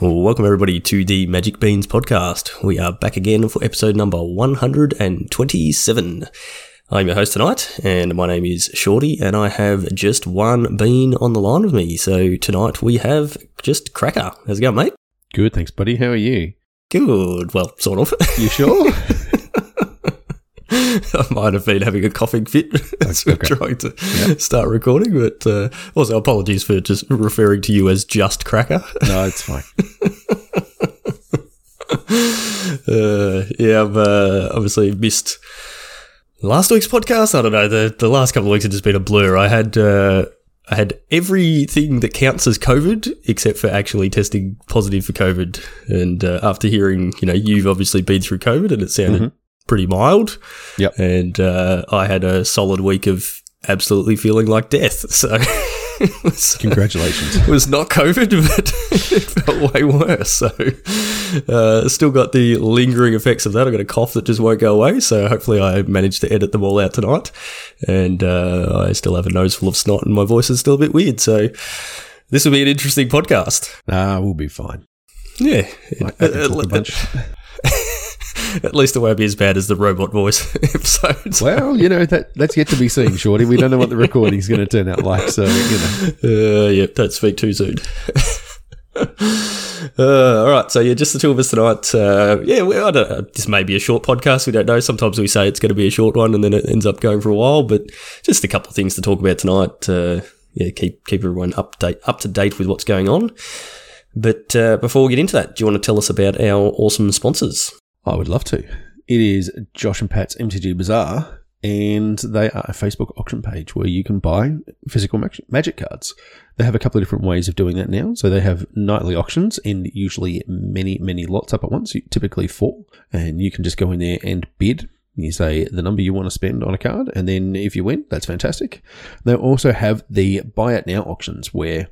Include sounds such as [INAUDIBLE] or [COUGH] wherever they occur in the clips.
Well, welcome everybody to the Magic Beans podcast. We are back again for episode number 127. I'm your host tonight, and my name is Shorty, and I have just one bean on the line with me. So tonight we have just Cracker. How's it going, mate? Good, thanks, buddy. How are you? Good. Well, sort of. You sure? [LAUGHS] [LAUGHS] I might have been having a coughing fit [LAUGHS] as we're Okay. trying to [LAUGHS] start recording, but uh, also apologies for just referring to you as just Cracker. no, it's fine. Uh, yeah, I've uh, obviously missed last week's podcast. I don't know. The the last couple of weeks have just been a blur. I had uh, I had everything that counts as COVID except for actually testing positive for COVID. And uh, after hearing, you know, you've obviously been through COVID and it sounded pretty mild. Yep. And uh, I had a solid week of absolutely feeling like death. [LAUGHS] So. it was- Congratulations. it was not COVID, [LAUGHS] but it felt way worse. So, uh, still got the lingering effects of that. I got a cough that just won't go away. So, hopefully, I managed to edit them all out tonight. And uh, I still have a nose full of snot, and my voice is still a bit weird. So, this will be an interesting podcast. nah, we'll be fine. Yeah, Like, I at, can talk a [LAUGHS] at- least it won't be as bad as the robot voice [LAUGHS] episodes. Well, you know that that's yet to be seen, Shorty. We don't know what the recording's going to turn out like, so you know. Uh, yep, don't speak too soon. [LAUGHS] uh, all right, so yeah, just the two of us tonight. Uh, yeah, we, I don't, uh, this may be a short podcast. We don't know. Sometimes we say it's going to be a short one, and then it ends up going for a while. But just a couple of things to talk about tonight. Uh, yeah, keep keep everyone update up to date with what's going on. But uh, before we get into that, do you want to tell us about our awesome sponsors? I would love to. It is Josh and Pat's MTG Bazaar, and they are a Facebook auction page where you can buy physical mag- magic cards. They have a couple of different ways of doing that now. So they have nightly auctions and usually many, many lots up at once, typically four, and you can just go in there and bid. You say the number you want to spend on a card, and then if you win, that's fantastic. They also have the buy it now auctions where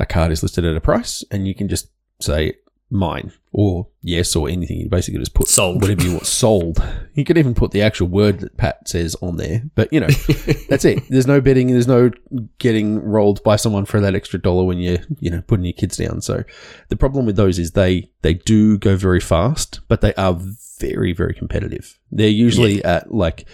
a card is listed at a price, and you can just say mine or yes or anything. You basically just put Sold. whatever you want sold. You could even put the actual word that Pat says on there, but you know [LAUGHS] that's it. There's no betting. There's no getting rolled by someone for that extra dollar when you're you know putting your kids down. So the problem with those is they they do go very fast, but they are very very competitive. They're usually at like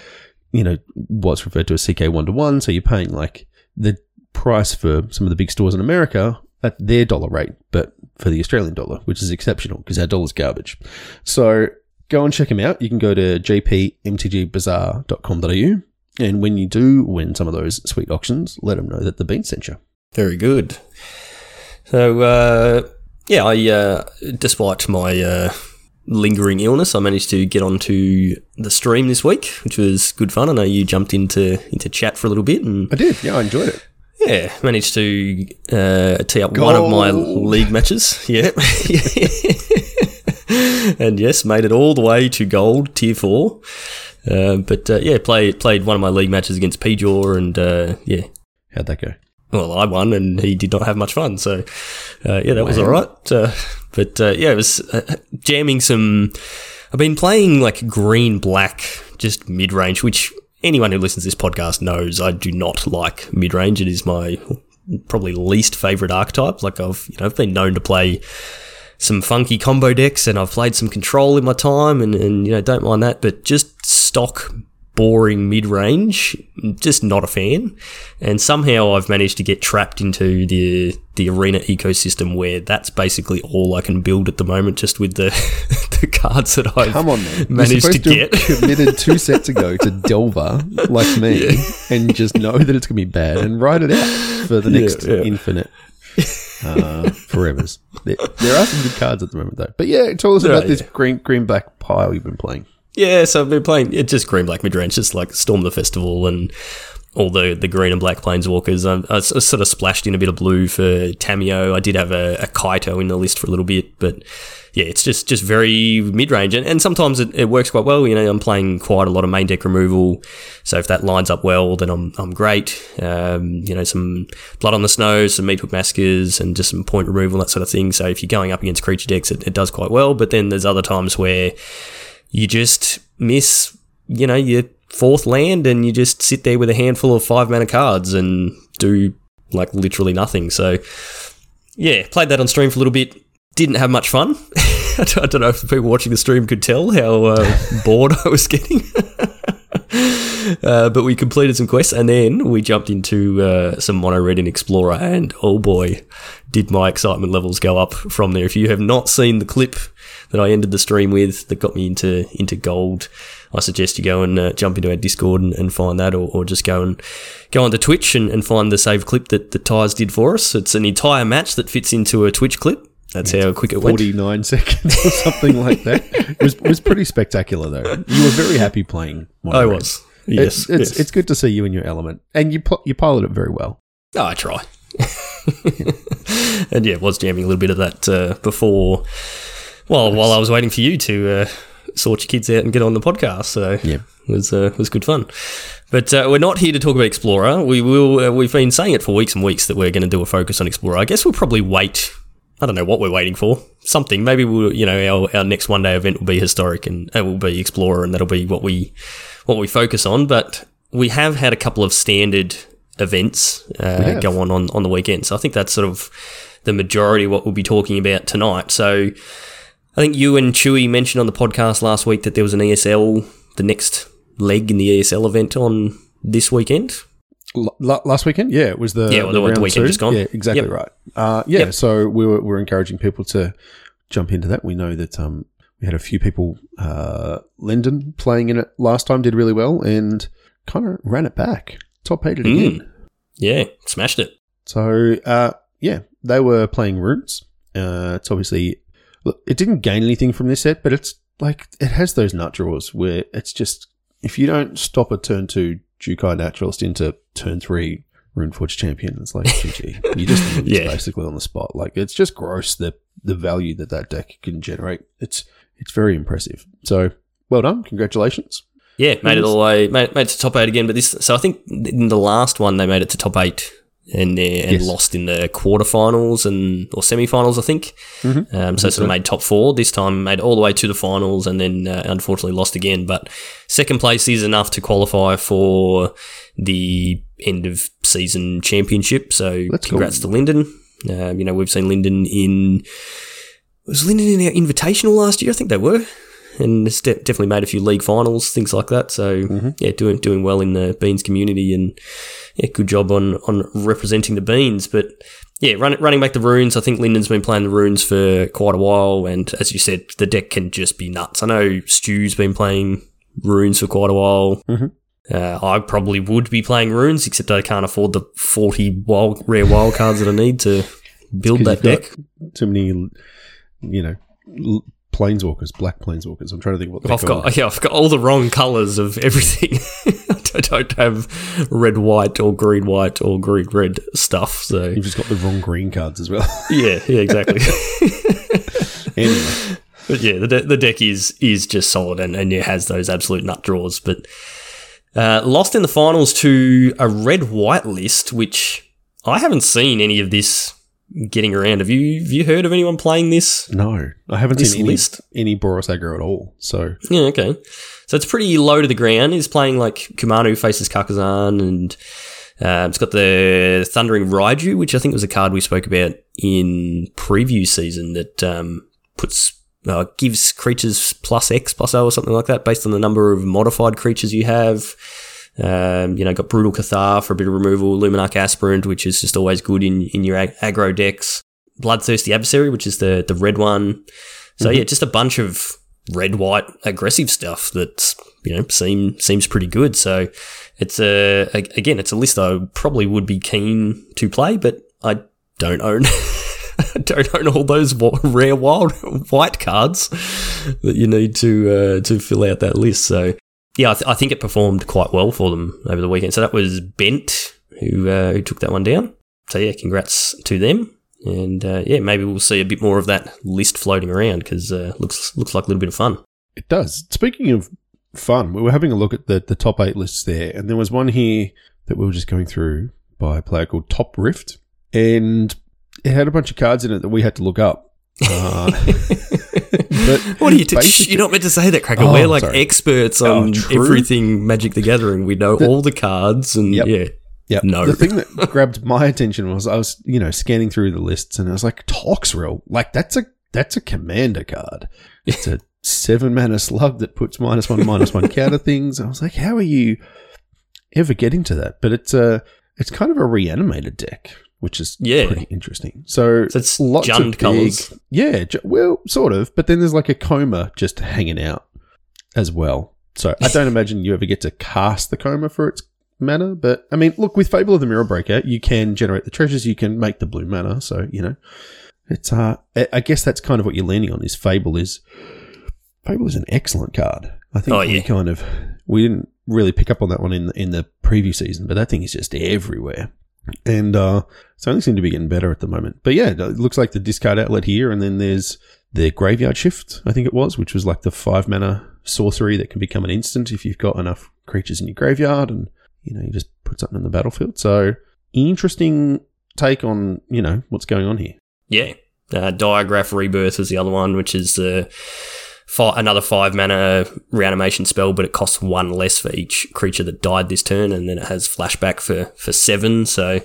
you know what's referred to as CK one to one. So you're paying like the price for some of the big stores in America at their dollar rate, but for the Australian dollar, which is exceptional because our dollar's garbage. So go and check them out. You can go to jpmtgbazaar.com.au. And when you do win some of those sweet auctions, let them know that the bean sent you. Very good. So, uh, yeah, I, uh, despite my uh, lingering illness, I managed to get onto the stream this week, which was good fun. I know you jumped into into chat for a little bit, and I did. Yeah, I enjoyed it. Yeah, managed to uh, tee up one of my league matches. [LAUGHS] Yeah. and yes, made it all the way to gold, tier four. Uh, but uh, yeah, played played one of my league matches against Pjaw, and uh, yeah, How'd that go? well, I won and he did not have much fun. So, uh, yeah, that was all right. Uh, but uh, yeah, it was uh, jamming some. I've been playing like green black, just mid range, which anyone who listens to this podcast knows I do not like mid range. It is my probably least favorite archetype. Like I've you know I've been known to play some funky combo decks and I've played some control in my time and, and you know don't mind that, but just stock boring mid range, just not a fan. And somehow I've managed to get trapped into the the arena ecosystem where that's basically all I can build at the moment, just with the [LAUGHS] the cards that I've Come on, man. managed to get. committed [LAUGHS] two sets ago to Delver, like me, and just know that it's going to be bad and write it out for the next yeah. infinite uh, forevers. There, there are some good cards at the moment, though. But yeah, tell us about Yeah, this green green black pile you've been playing. Yeah, so I've been playing yeah, just green black mid range, just like Storm the Festival and all the, the green and black planeswalkers. I sort of splashed in a bit of blue for Tamiyo. I did have a, a Kaito in the list for a little bit, but yeah, it's just just very mid range, and, and sometimes it, it works quite well. You know, I'm playing quite a lot of main deck removal, so if that lines up well, then I'm I'm great. Um, you know, some blood on the snow, some meat hook massacres, and just some point removal, that sort of thing. So if you're going up against creature decks, it, it does quite well. But then there's other times where you just miss, you know, your fourth land and you just sit there with a handful of five mana cards and do like literally nothing. So, yeah, played that on stream for a little bit. didn't have much fun. [LAUGHS] I don't know if the people watching the stream could tell how uh, bored [LAUGHS] I was getting. [LAUGHS] [LAUGHS] uh, but we completed some quests and then we jumped into uh, some Mono Red in Explorer, and oh boy, did my excitement levels go up from there. If you have not seen the clip that I ended the stream with that got me into into gold, I suggest you go and uh, jump into our Discord and, and find that, or, or, just go and go onto Twitch and, and find the save clip that the Tyres did for us. It's an entire match that fits into a Twitch clip. That's how quick it 49 went. 49 [LAUGHS] seconds or something like that. It was, it was pretty spectacular, though. You were very happy playing. Mono I was. Yes, it's, it's, yes. it's good to see you in your element, and you you pilot it very well. Oh, I try. [LAUGHS] and yeah, was jamming a little bit of that uh, before. Well, nice. while I was waiting for you to uh, sort your kids out and get on the podcast, so yeah, it was uh, was good fun. But uh, we're not here to talk about Explorer. We will. Uh, we've been saying it for weeks and weeks that we're going to do a focus on Explorer. I guess we'll probably wait I don't know what we're waiting for. Something. Maybe we'll, you know, our, our next one day event will be historic and it will be explorer and that'll be what we, what we focus on. But we have had a couple of standard events uh, go on, on on the weekend. So I think that's sort of the majority of what we'll be talking about tonight. So I think you and Chewy mentioned on the podcast last week that there was an ESL, the next leg in the ESL event on this weekend. L- last weekend, yeah, it was the yeah, well, the, the, weekend two. just gone. Yeah, exactly yep. right. Uh, yeah, yep. so we were, we were encouraging people to jump into that. We know that um, we had a few people, uh, Linden playing in it last time did really well and kind of ran it back, top eight it mm. again. Yeah, smashed it. So uh, yeah, they were playing runes. Uh, it's obviously it didn't gain anything from this set, but it's like it has those nut draws where it's just if you don't stop a turn two Jukai Naturalist into turn three Runeforge champion. It's like, GG. [LAUGHS] You just lose yeah. basically on the spot. Like, it's just gross the the value that that deck can generate. It's it's very impressive. So, well done. Congratulations. Yeah, made it all the way, made, made it to top eight again. But this, so I think in the last one they made it to top eight and and yes. lost in the quarterfinals and or semifinals, I think. Mm-hmm. Um, so sort of made top four. This time made all the way to the finals and then uh, unfortunately lost again. But second place is enough to qualify for the end of season championship. So Let's congrats go. to Linden. Um, you know we've seen Linden in was Linden in our invitational last year? I think they were and it's de- definitely made a few league finals, things like that. So mm-hmm. yeah, doing doing well in the beans community, and yeah, good job on on representing the beans. But yeah, run, running back the runes, I think Linden's been playing the runes for quite a while, and as you said, the deck can just be nuts. I know Stu's been playing runes for quite a while. Mm-hmm. Uh, I probably would be playing runes, except I can't afford the forty wild rare wild cards that I need to build that deck. Too many, you know, planeswalkers, black planeswalkers. I'm trying to think what I've called. got. Yeah, I've got all the wrong colors of everything. [LAUGHS] I don't have red white or green white or green red stuff. So you've just got the wrong green cards as well. [LAUGHS] yeah, yeah, exactly. [LAUGHS] anyway. But yeah, the, de- the deck is is just solid and, and it has those absolute nut draws. But uh, lost in the finals to a red white list, which I haven't seen any of this getting around. Have you have you heard of anyone playing this? No, I haven't seen any, list? any Boros aggro at all. So yeah, okay. So it's pretty low to the ground. He's playing like Kumano faces Kakkazan, and uh, it's got the Thundering Raiju, which I think was a card we spoke about in preview season that um, puts. Uh, gives creatures plus X plus O or something like that based on the number of modified creatures you have. Um, you know, got Brutal Cathar for a bit of removal, Luminarch Aspirant, which is just always good in, in your ag- aggro decks, Bloodthirsty Adversary, which is the, the red one. So mm-hmm. yeah, just a bunch of red white aggressive stuff that you know seem seems pretty good. So it's a again, it's a list I probably would be keen to play, but I don't own. [LAUGHS] don't own all those rare wild [LAUGHS] white cards that you need to uh, to fill out that list. So yeah, I, th- I, think it performed quite well for them over the weekend. So that was Bent who uh, who took that one down. So yeah, congrats to them. And uh, yeah, maybe we'll see a bit more of that list floating around because uh, looks looks like a little bit of fun. It does. Speaking of fun, we were having a look at the the top eight lists there, and there was one here that we were just going through by a player called Top Rift, and it had a bunch of cards in it that we had to look up. [LAUGHS] Uh, [LAUGHS] what are you? T- you're not meant to say that, Cracker. Oh, We're like sorry. experts oh, on oh, everything Magic the Gathering. We know the, all the cards, and yep. yeah, yeah. No. The thing that [LAUGHS] grabbed my attention was I was, you know, scanning through the lists, and I was like, Toxrill, like that's a that's a commander card. It's a [LAUGHS] seven mana slug that puts minus one, minus one counter things. I was like, how are you ever getting to that? But it's a, it's kind of a reanimated deck, which is Yeah. pretty interesting. So, So it's lots of colours. Yeah, well, sort of. But then there's like a Koma just hanging out as well. So I don't [LAUGHS] imagine you ever get to cast the Koma for its mana. But I mean, look, with Fable of the Mirror Breaker, you can generate the treasures, you can make the blue mana. So you know, it's uh, I- I guess that's kind of what you're leaning on. Is Fable is Fable is an excellent card. I think Oh, we yeah. kind of we didn't really pick up on that one in the, in the preview season, but that thing is just everywhere. And uh, it's only seemed to be getting better at the moment. But yeah, it looks like the discard outlet here, and then there's the graveyard shift, I think it was, which was like the five mana sorcery that can become an instant if you've got enough creatures in your graveyard, and you know you just put something in the battlefield. So interesting take on you know what's going on here. Yeah. Uh, Diagraph Rebirth was the other one, which is uh, fi- another five mana reanimation spell, but it costs one less for each creature that died this turn, and then it has flashback for, for seven. So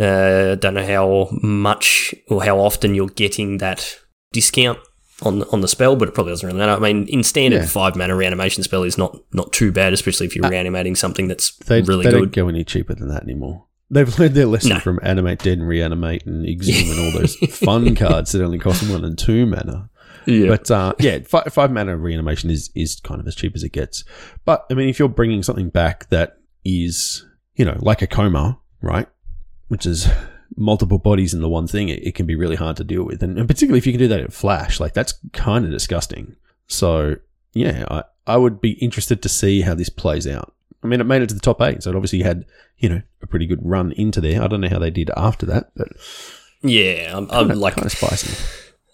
uh, don't know how much or how often you're getting that discount on on the spell, but it probably doesn't really matter. I mean, in standard Yeah. five mana reanimation spell is not not too bad, especially if you're reanimating something that's They, really they don't go any cheaper than that anymore. They've learned their lesson No. from Animate Dead and Reanimate and Exhume and all [LAUGHS] those fun cards that only cost one and two mana. Yeah. But uh, yeah, five, five mana reanimation is is kind of as cheap as it gets. But I mean, if you're bringing something back that is you know like a Koma, right, which is multiple bodies in the one thing, it, it can be really hard to deal with, and, and particularly if you can do that in Flash, like that's kind of disgusting. So yeah, I I would be interested to see how this plays out. I mean, it made it to the top eight, so it obviously had you know a pretty good run into there. I don't know how they did after that, but yeah, I'm, I'm like kind of spicy.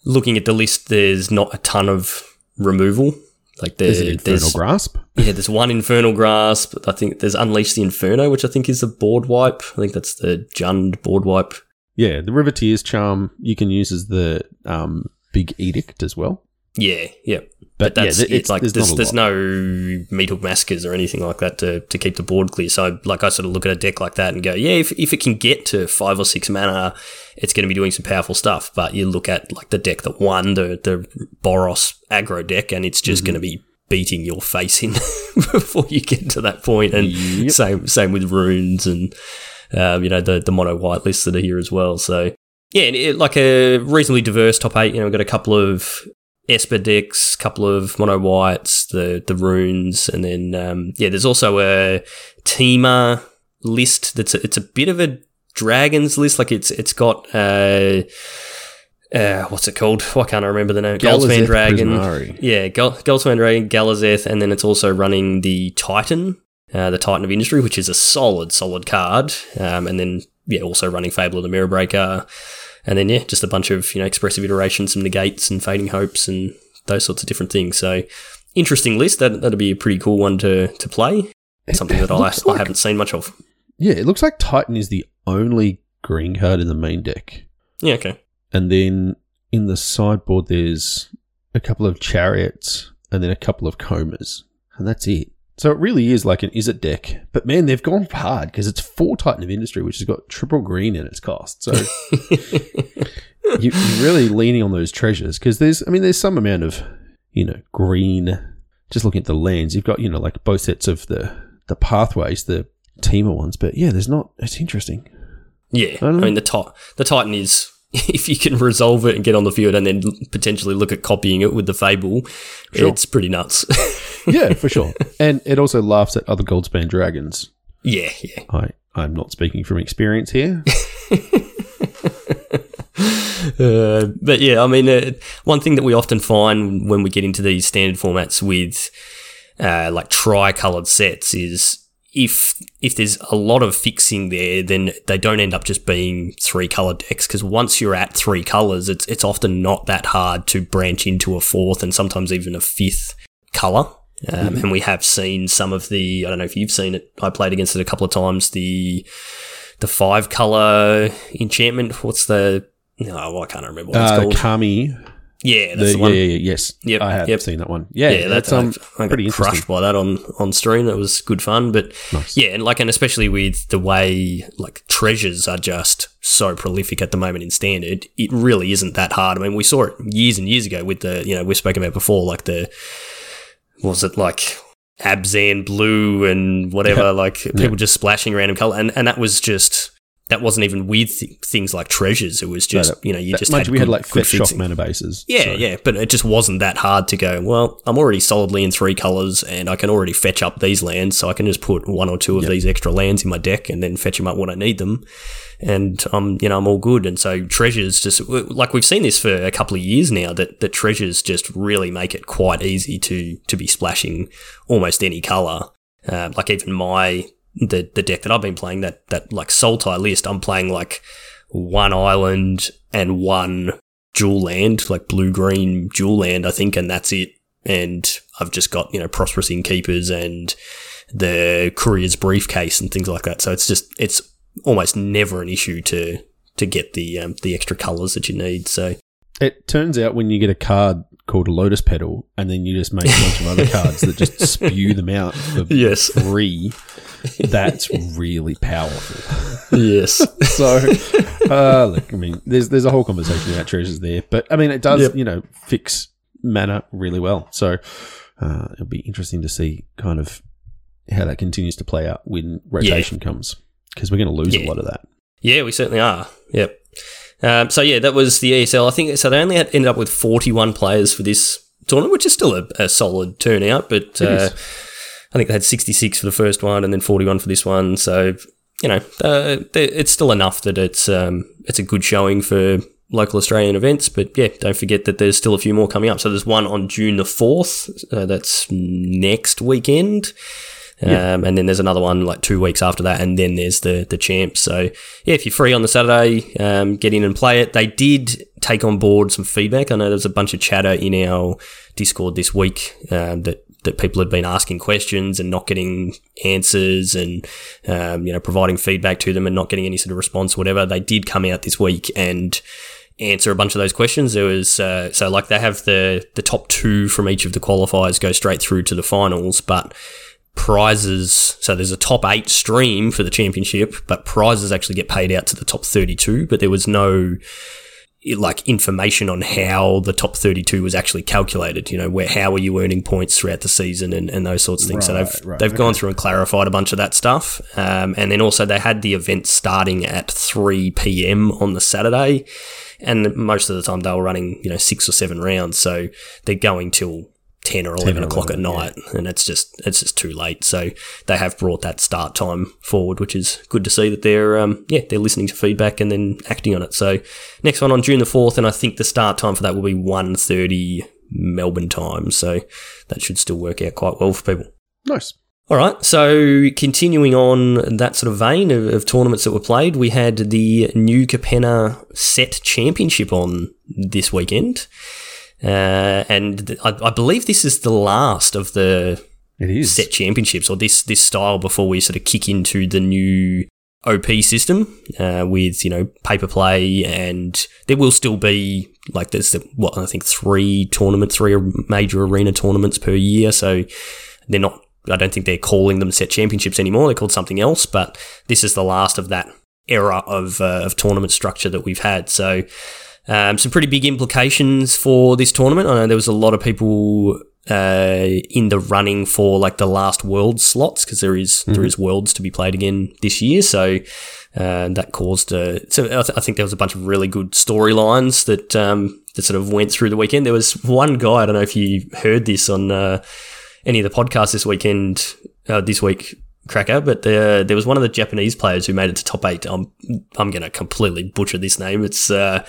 Looking at the list, there's not a ton of removal. Like there, Is it Infernal there's Grasp? yeah, there's one Infernal Grasp. I think there's Unleash the Inferno, which I think is the board wipe. I think that's the Jund board wipe. Yeah, the Riveteers charm you can use as the um, big edict as well. Yeah, yeah. But, But that's yeah, th- it's like there's, there's, there's no Meathook Massacres or anything like that to, to keep the board clear. So like I sort of look at a deck like that and go, yeah, if, if it can get to five or six mana, it's going to be doing some powerful stuff. But you look at like the deck that won the the Boros aggro deck, and it's Mm-hmm. just going to be beating your face in [LAUGHS] before you get to that point. And Yep. same same with runes and um, you know the the mono white lists that are here as well. So yeah, and it, like a reasonably diverse top eight. You know, we've got a couple of Esper decks, couple of mono whites, the the runes, and then um, yeah, there's also a Temur list that's a, it's a bit of a dragons list. Like it's it's got uh, uh what's it called? [LAUGHS] Why can't I remember the name? Galazeth Dragon. Prismari. Yeah, Gal- Goldspan Dragon, Galazeth, and then it's also running the Titan, uh, the Titan of Industry, which is a solid, solid card. Um, and then, yeah, also running Fable of the Mirror Breaker. And then, yeah, just a bunch of, you know, expressive iterations, some negates and fading hopes and those sorts of different things. So, interesting list. That, that'd be a pretty cool one to, to play. Something that I, looks I haven't seen much of. Yeah, it looks like Titan is the only green card in the main deck. Yeah, okay. And then in the sideboard, there's a couple of chariots and then a couple of Komas. And that's it. So it really is like an Izzet deck. But man, they've gone hard because it's for Titan of Industry, which has got triple green in its cost. So [LAUGHS] you, you're really leaning on those treasures because there's, I mean, there's some amount of, you know, green. Just looking at the lands, you've got, you know, like both sets of the, the pathways, the Temur ones. But yeah, there's not, it's interesting. Yeah, I don't mean the ti- the Titan is [LAUGHS] if you can resolve it and get on the field and then potentially look at copying it with the Fable, Sure. it's pretty nuts. [LAUGHS] Yeah, for sure. and it also laughs at other Goldspan dragons. yeah, yeah. I, I'm not speaking from experience here. [LAUGHS] Uh, but yeah, I mean, uh, one thing that we often find when we get into these standard formats with uh, like tri-colored sets is if if there's a lot of fixing there, then they don't end up just being three color decks. Because once you're at three colors, it's it's often not that hard to branch into a fourth and sometimes even a fifth color. Um, And we have seen some of the I don't know if you've seen it. I played against it a couple of times. The the five color enchantment. What's the no? I can't remember what it's Uh, called. Kami. Yeah, that's The- the, one. Yeah, yeah, yeah, yes. Yep, I have yep. seen that one. Yeah, yeah, that's that, um I, pretty crushed by that on on stream. That was good fun, but Nice. yeah, and like and especially with the way like treasures are just so prolific at the moment in standard, it really isn't that hard. I mean, we saw it years and years ago with the you know we've spoken about before, like the was it like Abzan blue and whatever, like people just splashing random color, and and that was just. That wasn't even with th- things like treasures. It was just, that- you know, you just had we had like good shock mana bases. Yeah, so- yeah, but it just wasn't that hard to go. Well, I'm already solidly in three colors, and I can already fetch up these lands, so I can just put one or two of Yep. these extra lands in my deck, and then fetch them up when I need them, and I'm, you know, I'm all good. And so treasures just like we've seen this for a couple of years now that that treasures just really make it quite easy to to be splashing almost any color. Uh, like even my the the deck that I've been playing that that like Sultai list, I'm playing like one island and one dual land, like blue green dual land, I think, and that's it. And I've just got you know prosperous innkeepers and the courier's briefcase and things like that. So it's just it's almost never an issue to to get the um, the extra colors that you need. So It turns out when you get a card called a lotus petal, and then you just make a bunch of other [LAUGHS] cards that just spew them out for yes, free, that's really powerful. yes, [LAUGHS] So, uh, look, I mean, there's there's a whole conversation about treasures there, but I mean, it does Yep. you know fix mana really well. So, uh, it'll be interesting to see kind of how that continues to play out when rotation comes, because we're going to lose a lot of that. yeah, we certainly are. Yep. Um, so yeah, that was the ESL. I think so. They only had, ended up with 41 players for this tournament, which is still a, a solid turnout. But uh. I think they had 66 for the first one and then 41 for this one. So, you know, uh, it's still enough that it's um, it's a good showing for local Australian events. But yeah, don't forget that there's still a few more coming up. So there's one on June the 4th. Uh, that's next weekend. Yeah. Um, and then there's another one like two weeks after that, and then there's the the champ. So yeah, if you're free on the Saturday, um, get in and play it. They did take on board some feedback. I know there's a bunch of chatter in our Discord this week um, that that people had been asking questions and not getting answers, and um, you know providing feedback to them and not getting any sort of response, or whatever. They did come out this week and answer a bunch of those questions. There was uh, so like they have the the top two from each of the qualifiers go straight through to the finals, but prizes. So there's a top eight stream for the championship, but prizes actually get paid out to the top 32. But there was no like information on how the top 32 was actually calculated. You know, where how are you earning points throughout the season and, and those sorts of things. so they've right, they've gone through and clarified a bunch of that stuff. Um, and then also they had the event starting at 3 p.m. on the Saturday. And most of the time they were running, you know, six or seven rounds. So they're going till 10 or 11 or o'clock at 11, night. And it's just, it's just too late. So they have brought that start time forward, which is good to see that they're, um, yeah, they're listening to feedback and then acting on it. So next one on June the 4th. And I think the start time for that will be 1.30 Melbourne time. So that should still work out quite well for people. Nice. All right, so continuing on that sort of vein of, of tournaments that were played, we had the New Capenna Set Championship on this weekend. Uh, and I, I believe this is the last of the set championships or this this style before we sort of kick into the new OP system uh, with you know paper play and there will still be like there's what I think three tournaments, three major arena tournaments per year. So they're not. I don't think they're calling them set championships anymore. They're called something else. But this is the last of that era of uh, of tournament structure that we've had. So. Um, some pretty big implications for this tournament. I know there was a lot of people uh, in the running for like the last world slots because there is- there is worlds to be played again this year. So uh, that caused a, so I, th- I think there was a bunch of really good storylines that um, that sort of went through the weekend. There was one guy I don't know if you heard this on uh, any of the podcasts this weekend uh, this week. Cracker, but uh, there was one of the Japanese players who made it to top eight. I'm I'm going to completely butcher this name. It's uh,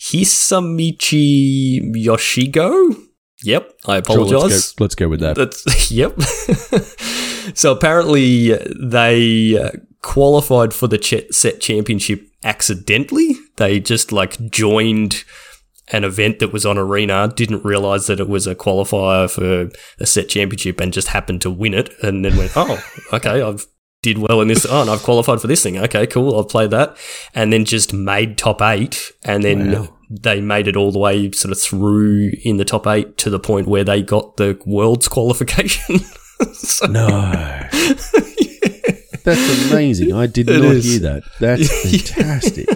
Hisamichi Yoshigo. Yep, I Sure, apologize. let's, go, let's go with that. That's [LAUGHS] yep. [LAUGHS] so apparently they uh, qualified for the ch- set championship accidentally. They just like joined an event that was on arena, didn't realize that it was a qualifier for a set championship, and just happened to win it, and then went, "Oh, okay, I've." Did well in this. Oh, and I've qualified for this thing. Okay, cool. I've played that, and then just made top eight, and then Wow. they made it all the way sort of through in the top eight to the point where they got the world's [LAUGHS] qualification. so, no. That's amazing. I did [LAUGHS] it not is. hear that. That's [LAUGHS] fantastic.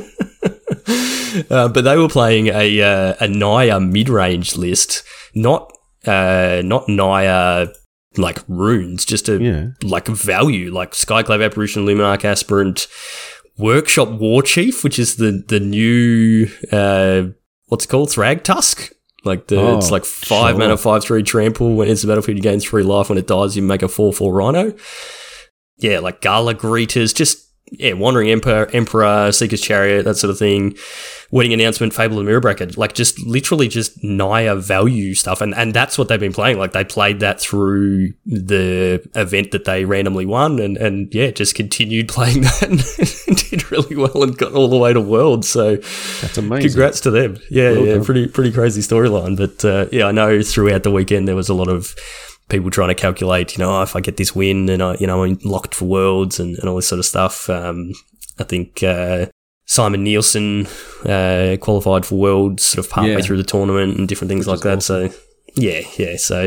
uh, but they were playing a uh, a Naya mid range list, not uh, not Naya like runes, just a yeah. like value, like Skyclave Apparition, Luminarch Aspirant, Workshop War Chief, which is the the new uh, what's it called Thragtusk. Like the oh, it's like five sure. mana, five three trample. When it's the battlefield, you gain three life. When it dies, you make a four four rhino. Yeah, like Gala Greeters, just yeah, Wandering Emperor, Emperor, Esika's Chariot, that sort of thing. Wedding announcement, Fable and Mirror Breaker, like just literally just Naya value stuff, and and that's what they've been playing. Like they played that through the event that they randomly won, and and yeah, just continued [LAUGHS] playing that and did really well and got all the way to World. So that's amazing. Congrats to them. Yeah, well yeah, done. pretty pretty crazy storyline. But uh, yeah, I know throughout the weekend there was a lot of people trying to calculate, you know, oh, if I get this win and I, you know, I'm locked for worlds and, and all this sort of stuff. Um, I think, uh, Simon Nielsen, uh, qualified for worlds sort of partway yeah. through the tournament and different things Which like that. Awesome. So yeah, yeah. So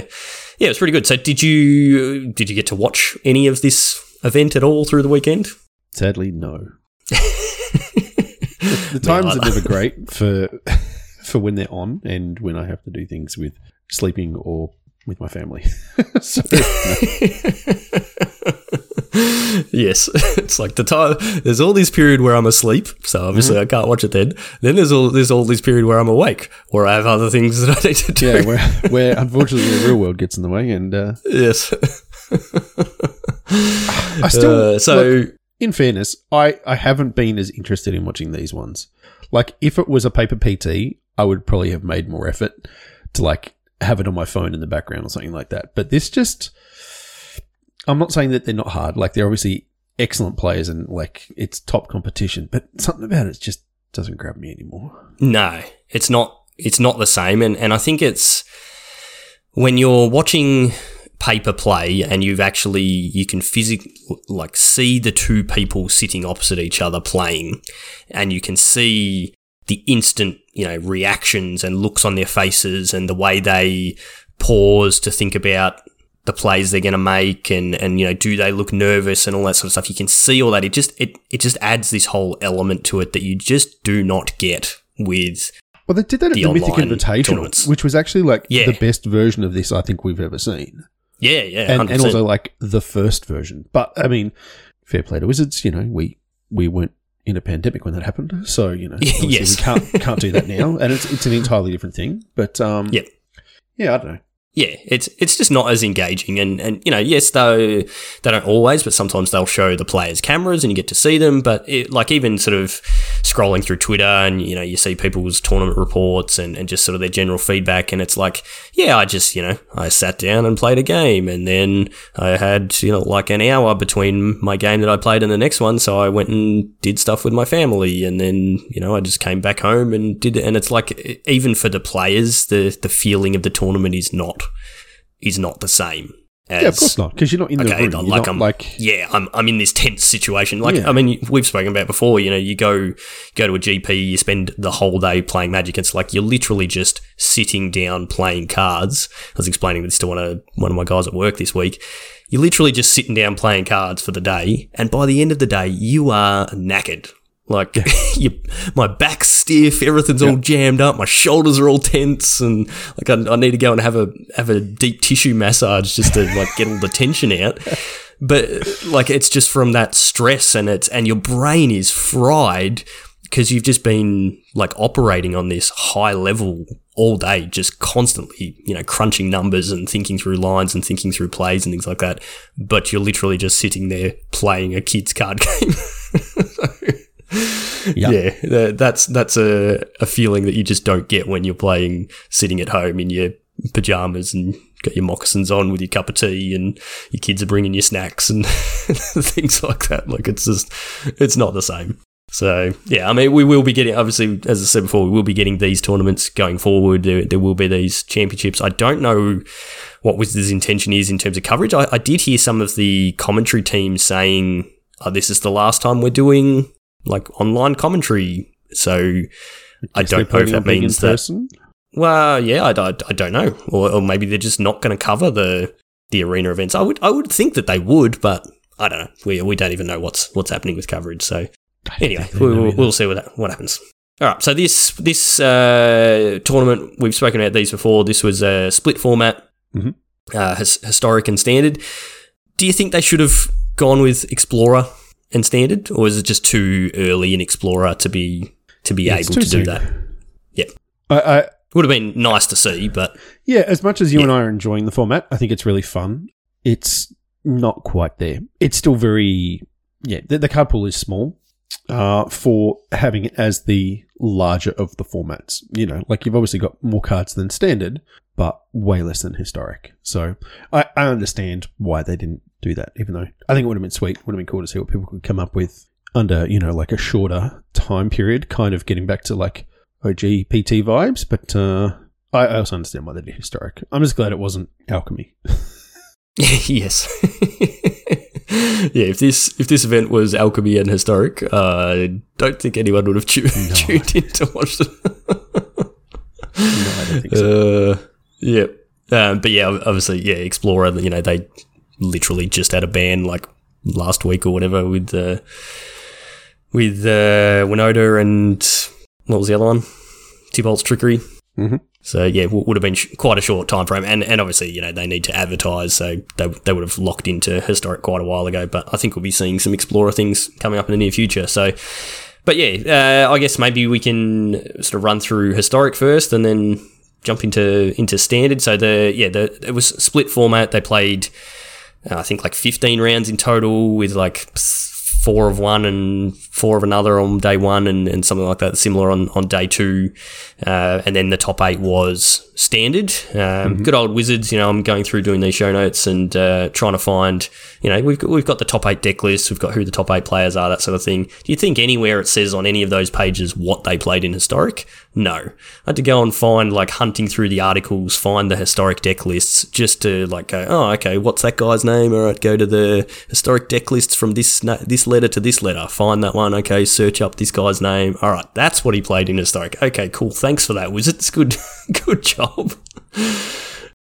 yeah, it's pretty good. So did you, did you get to watch any of this event at all through the weekend? Sadly, no. [LAUGHS] the, the times are never [LAUGHS] great for, [LAUGHS] for when they're on and when I have to do things with sleeping or with my family. [LAUGHS] so, yes, [LAUGHS] it's like the time. There's all this period where I'm asleep, so obviously mm-hmm. I can't watch it then. Then there's all there's all this period where I'm awake, or I have other things that I need to do. Yeah, where, [LAUGHS] where unfortunately the real world gets in the way, and uh, yes, I still. Uh, so, look, in fairness, I I haven't been as interested in watching these ones. Like, if it was a paper PT, I would probably have made more effort to like have it on my phone in the background or something like that. But this just, I'm not saying that they're not hard. Like they're obviously excellent players and like it's top competition, but something about it just doesn't grab me anymore. No, it's not. It's not the same, and and I think it's when you're watching paper play and you've actually you can physically like see the two people sitting opposite each other playing and you can see the instant, you know, reactions and looks on their faces and the way they pause to think about the plays they're going to make and, and, you know, do they look nervous and all that sort of stuff. You can see all that. It just, it, it just adds this whole element to it that you just do not get with well, they did that at the, the Mythic Invitational, which was actually like yeah. the best version of this I think we've ever seen. Yeah, yeah, and, and, also like the first version. But I mean, fair play to Wizards. You know, we we weren't in a pandemic when that happened. So you know, [LAUGHS] yes. we can't can't do that now, and it's it's an entirely different thing. But um, yeah, yeah, I don't know yeah, it's it's just not as engaging. And, and you know, yes, though they don't always, but sometimes they'll show the players' cameras and you get to see them. But it, like even sort of scrolling through Twitter and you know you see people's tournament reports and, and just sort of their general feedback, and it's like, yeah, I just you know I sat down and played a game, and then I had you know like an hour between my game that I played and the next one, so I went and did stuff with my family, and then you know I just came back home and did it. And it's like even for the players, the the feeling of the tournament is not is not the same. As, yeah, of course not, because you're not in the okay, room. like I'm like yeah, I'm I'm in this tense situation. Like yeah. I mean, we've spoken about before. You know, you go go to a GP, you spend the whole day playing Magic. It's like you're literally just sitting down playing cards. I was explaining this to one of one of my guys at work this week. You're literally just sitting down playing cards for the day, and by the end of the day, you are knackered. Like [LAUGHS] you, my back's stiff, everything's all jammed up, my shoulders are all tense, and like I, I, need to go and have a have a deep tissue massage just to like get all the tension out. [LAUGHS] But like it's just from that stress, and it's and your brain is fried because you've just been like operating on this high level all day, just constantly, you know, crunching numbers and thinking through lines and thinking through plays and things like that. But you're literally just sitting there playing a kid's card [LAUGHS] game. so, yep. [LAUGHS] Yeah, that's that's a, a feeling that you just don't get when you're playing sitting at home in your pajamas and got your moccasins on with your cup of tea and your kids are bringing you snacks and [LAUGHS] things like that. Like it's just, it's not the same. So yeah, I mean, we will be getting obviously, as I said before, we will be getting these tournaments going forward. There, there will be these championships. I don't know what Wizards' intention is in terms of coverage. I, I did hear some of the commentary teams saying, oh, "This is the last time we're doing like online commentary. So I they're don't know if that on being in means that. person. Well, yeah, I, I, I don't know, or, or maybe they're just not going to cover the the arena events. I would I would think that they would, but I don't know. We we don't even know what's what's happening with coverage. So anyway, we, we'll, we'll see what that, what happens. All right. So this this uh, tournament we've spoken about these before. This was a split format, Mhm. uh, his, historic and standard. Do you think they should have gone with explorer and standard, or is it just too early in explorer to be to be Yeah, able to do soon. that? Yeah, I, I, Would have been nice to see, but yeah, as much as you Yeah. and I are enjoying the format, I think it's really fun. It's not quite there. It's still very yeah. The, the card pool is small uh, for having it as the larger of the formats. You know, like you've obviously got more cards than standard, but way less than historic. So I, I understand why they didn't do that. Even though I think it would have been sweet, would have been cool to see what people could come up with under you know like a shorter time period, kind of getting back to like OG PT vibes. But uh, I, I also understand why they did historic. I'm just glad it wasn't alchemy. [LAUGHS] [LAUGHS] yes. [LAUGHS] yeah, if this if this event was alchemy and historic, uh, I don't think anyone would have tu- No. tuned in to watch it. No, I don't think so. Uh, yeah, um, but yeah, obviously, yeah, Explorer. You know, they literally just had a ban like last week or whatever with uh, with uh, Winota and what was the other one? Tibalt's trickery. Mhm. So yeah, w- would have been sh- quite a short time frame, and and obviously you know they need to advertise, so they they would have locked into historic quite a while ago. But I think we'll be seeing some Explorer things coming up in the near future. So. But yeah, uh, I guess maybe we can sort of run through historic first, and then jump into into standard. So the yeah the it was split format. They played I think like 15 rounds in total with like four of one and four of another on day one and, and something like that similar on, on day two. Uh, and then the top eight was standard. Um, good old wizards you know i'm going through doing these show notes and uh, trying to find you know we've got, we've got the top eight deck lists we've got who the top eight players are that sort of thing. Do you think anywhere it says on any of those pages what they played in historic? No. I had to go and find like hunting through the articles find the historic deck lists just to like go oh okay what's that guy's name? All right go to the historic deck lists from this this letter to this letter. Find that one. Okay search up this guy's name. All right that's what he played in historic. Okay cool. Thanks for that wizards. [LAUGHS] Good good job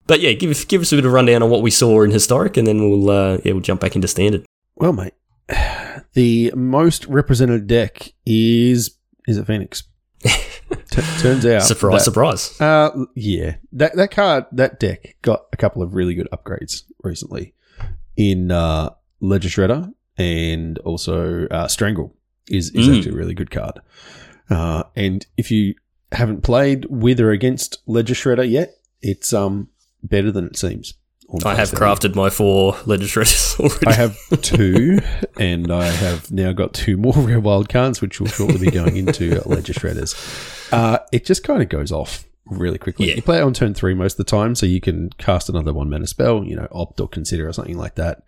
but yeah give give us a bit of rundown on what we saw in historic and then we'll uh, yeah we'll jump back into standard Well, mate, [SIGHS] the most represented deck is is it Phoenix? [LAUGHS] T- turns out, surprise that- surprise Uh, yeah, that that card, that deck got a couple of really good upgrades recently in uh, Ledger Shredder and also uh, Strangle is is Mm. actually a really good card. Uh, and if you haven't played with or against Ledger Shredder yet, it's um better than it seems. I have crafted my four legislators [LAUGHS] already I have two, and I have now got two more [LAUGHS] rare wild cards, which will shortly be going into Ledger Shredders. Uh, it just kind of goes off really quickly. Yeah. You play it on turn three most of the time, so you can cast another one mana spell, you know, opt or consider or something like that.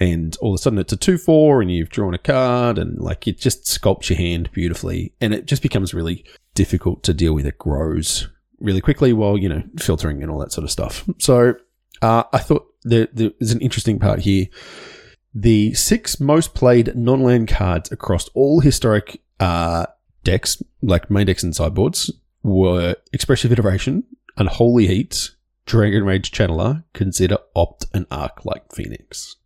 And all of a sudden it's a 2 4, and you've drawn a card, and like it just sculpts your hand beautifully. And it just becomes really difficult to deal with. It grows really quickly while, you know, filtering and all that sort of stuff. So uh, I thought there, there's an interesting part here. The six most played non land cards across all historic uh, decks, like main decks and sideboards, were Expressive Iteration, Unholy Heat, Dragon Rage Channeler, Consider Opt, and Arclight Phoenix.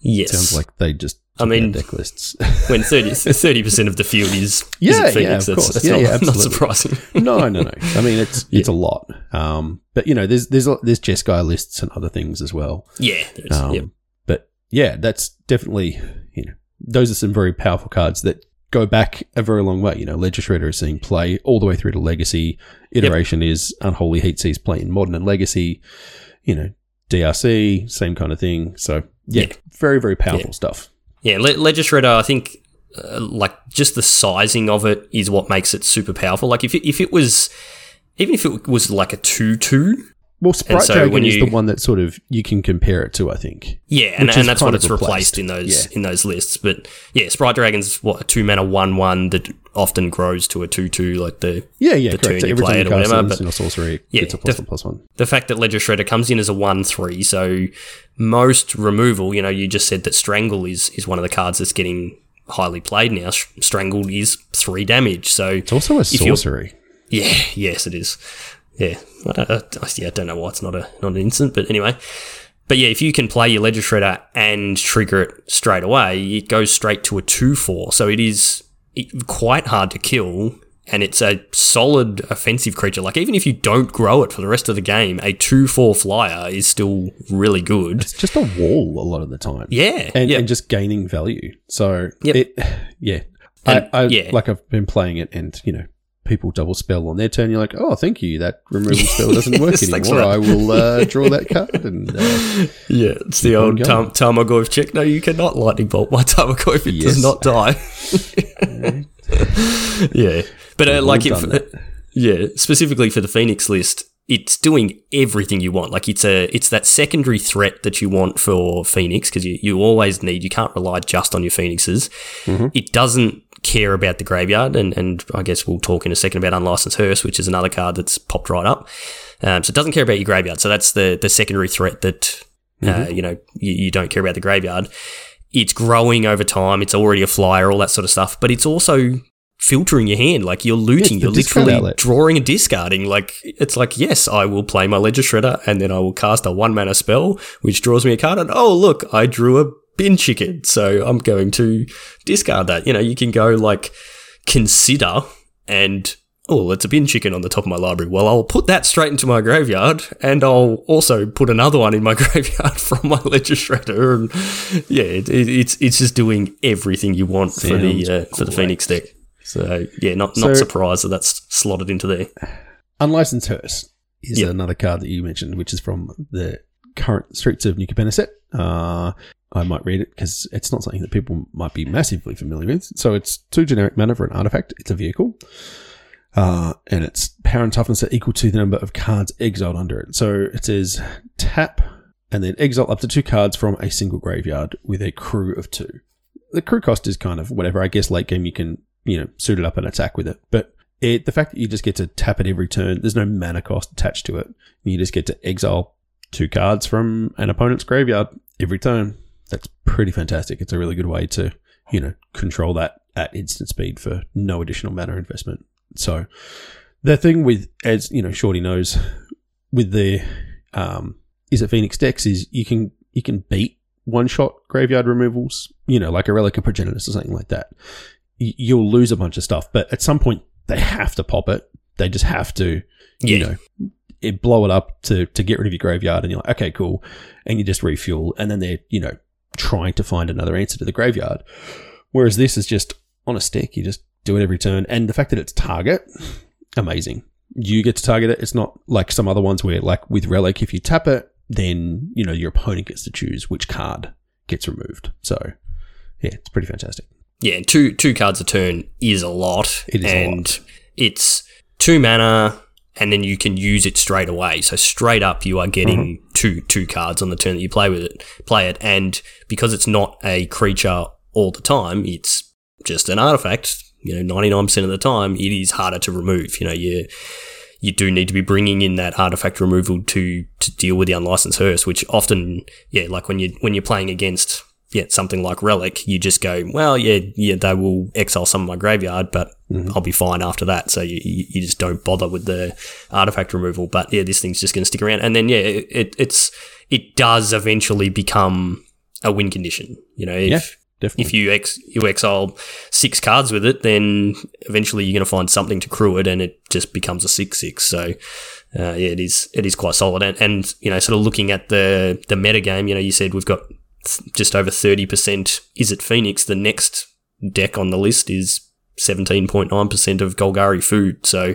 yes Sounds like they just I mean- deck lists. [LAUGHS] when 30 percent of the field is Yeah, is yeah, Phoenix, of that's, course. that's Yeah, not, yeah, [LAUGHS] not surprising. no, no, no. I mean, it's [LAUGHS] it's a lot. Um, but you know, there's there's there's Jeskai lists and other things as well. yeah. Um, yep. But yeah, that's definitely you know those are some very powerful cards that go back a very long way. You know, Ledger Shredder is seeing play all the way through to Legacy. Iteration is Unholy Heat sees play in Modern and Legacy. You know, DRC same kind of thing. So yeah, Yeah. very very powerful Yeah. stuff. Yeah, Le- Ledger Shredder, I think, uh, like, just the sizing of it is what makes it super powerful. Like, if it, if it was, even if it was like a 2 2, Well, Sprite so Dragon is you- the one that sort of you can compare it to. I think. yeah, and, and that's what it's replaced, replaced. in those Yeah. in those lists. But yeah, Sprite Dragon's what a two mana one one that often grows to a two two, like the Yeah, yeah, the correct. turn you every play it or whatever, but- sorcery, Yeah, gets a plus def- one plus one. the fact that Ledger Shredder comes in as a one three, so most removal, you know, you just said that Strangle is is one of the cards that's getting highly played now. Strangle is three damage, so it's also a sorcery. Yeah, yes, it is. Yeah, I don't, I, yeah, I don't know why it's not a not an instant, but anyway. But yeah, if you can play your Ledger Shredder and trigger it straight away, it goes straight to a 2 4. So it is quite hard to kill, and it's a solid offensive creature. Like, even if you don't grow it for the rest of the game, a 2 4 flyer is still really good. It's just a wall a lot of the time. Yeah. And, yep. and just gaining value. So, Yep. it, yeah. And- I, I, yeah. Like, I've been playing it, and, you know, people double spell on their turn. You're like, oh, thank you. That removal spell [LAUGHS] doesn't work Yes, anymore. I will uh, [LAUGHS] draw that card. And uh, [LAUGHS] Yeah, it's the old. Tam- Tarmogoyf check. No, you cannot lightning bolt my Tarmogoyf. It Yes. does not die. yeah, but uh, like if, that. yeah, specifically for the Phoenix list, it's doing everything you want. Like it's a it's that secondary threat that you want for Phoenix because you, you always need. You can't rely just on your Phoenixes. Mm-hmm. It doesn't care about the graveyard, and and I guess we'll talk in a second about unlicensed hearse, which is another card that's popped right up. Um, so it doesn't care about your graveyard. So that's the the secondary threat that uh, you know you, you don't care about the graveyard. It's growing over time. It's already a flyer, all that sort of stuff. But it's also filtering your hand. Like you're looting. you're literally outlet. drawing and discarding. Like it's like yes, I will play my Ledger Shredder, and then I will cast a one mana spell, which draws me a card. And oh look, I drew a bin chicken, so I'm going to discard that. You know, you can go like consider and oh, it's a bin chicken on the top of my library. Well, I'll put that straight into my graveyard, and I'll also put another one in my [LAUGHS] graveyard from my ledger shredder. And yeah, it, it, it's it's just doing everything you want for the uh, for the great. Phoenix deck. So yeah, not So- not surprised that that's slotted into there. Unlicensed Hearse is Yep. another card that you mentioned, which is from the current Streets of New Capenna set. Uh, I might read it because it's not something that people might be massively familiar with. So it's two generic mana for an artifact. It's a vehicle. Uh, and its power and toughness are equal to the number of cards exiled under it. So it says tap and then exile up to two cards from a single graveyard with a crew of two. The crew cost is kind of whatever. I guess late game you can, you know, suit it up and attack with it. But it, the fact that you just get to tap it every turn, there's no mana cost attached to it. You just get to exile two cards from an opponent's graveyard every turn. That's pretty fantastic. It's a really good way to, you know, control that at instant speed for no additional mana investment. So the thing with, as you know, Shorty knows, with the um, is it Phoenix decks is you can you can beat one shot graveyard removals, you know, like a Relic of Progenitus or something like that. Y- You'll lose a bunch of stuff, but at some point they have to pop it. They just have to, you know, it, blow it up to to get rid of your graveyard, and you're like, okay, cool, and you just refuel, and then they're you know trying to find another answer to the graveyard. Whereas this is just on a stick, you just do it every turn, and the fact that it's target, amazing. You get to target it. It's not like some other ones where, like with Relic, if you tap it, then you know your opponent gets to choose which card gets removed. So yeah, it's pretty fantastic. Yeah, two two cards a turn is a lot, It is a and it's two mana, and then you can use it straight away. So straight up, you are getting Mm-hmm. Two two cards on the turn that you play with it. Play it, and because it's not a creature all the time, it's just an artifact. You know, ninety nine percent of the time, it is harder to remove. You know, you you do need to be bringing in that artifact removal to to deal with the unlicensed hearse, which often, yeah, like when you when you're playing against yeah something like relic, you just go, well, yeah, yeah, they will exile some of my graveyard, but I'll be fine after that. So you, you just don't bother with the artifact removal. But yeah, this thing's just going to stick around, and then yeah, it, it it's it does eventually become a win condition. You know, if Yeah, Definitely. if you ex you exile six cards with it, then eventually you're going to find something to crew it, and it just becomes a six six. So uh, yeah, it is it is quite solid, and, and you know, sort of looking at the the meta game, you know, you said we've got just over thirty percent. Is it Phoenix? The next deck on the list is seventeen point nine percent of Golgari food. So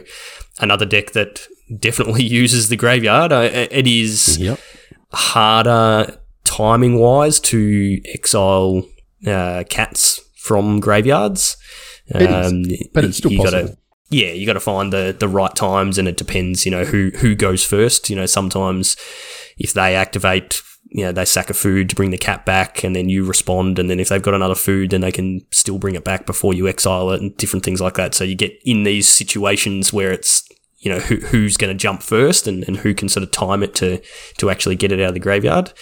another deck that definitely [LAUGHS] uses the graveyard. Uh, it is yep. harder timing wise to exile uh, cats from graveyards. It is, but it's still you possible. Gotta, yeah, you got to find the the right times, and it depends. You know who who goes first. You know sometimes if they activate. You know, they sack a food to bring the cat back, and then you respond. And then if they've got another food, then they can still bring it back before you exile it, and different things like that. So you get in these situations where it's you know who, who's going to jump first, and, and who can sort of time it to to actually get it out of the graveyard.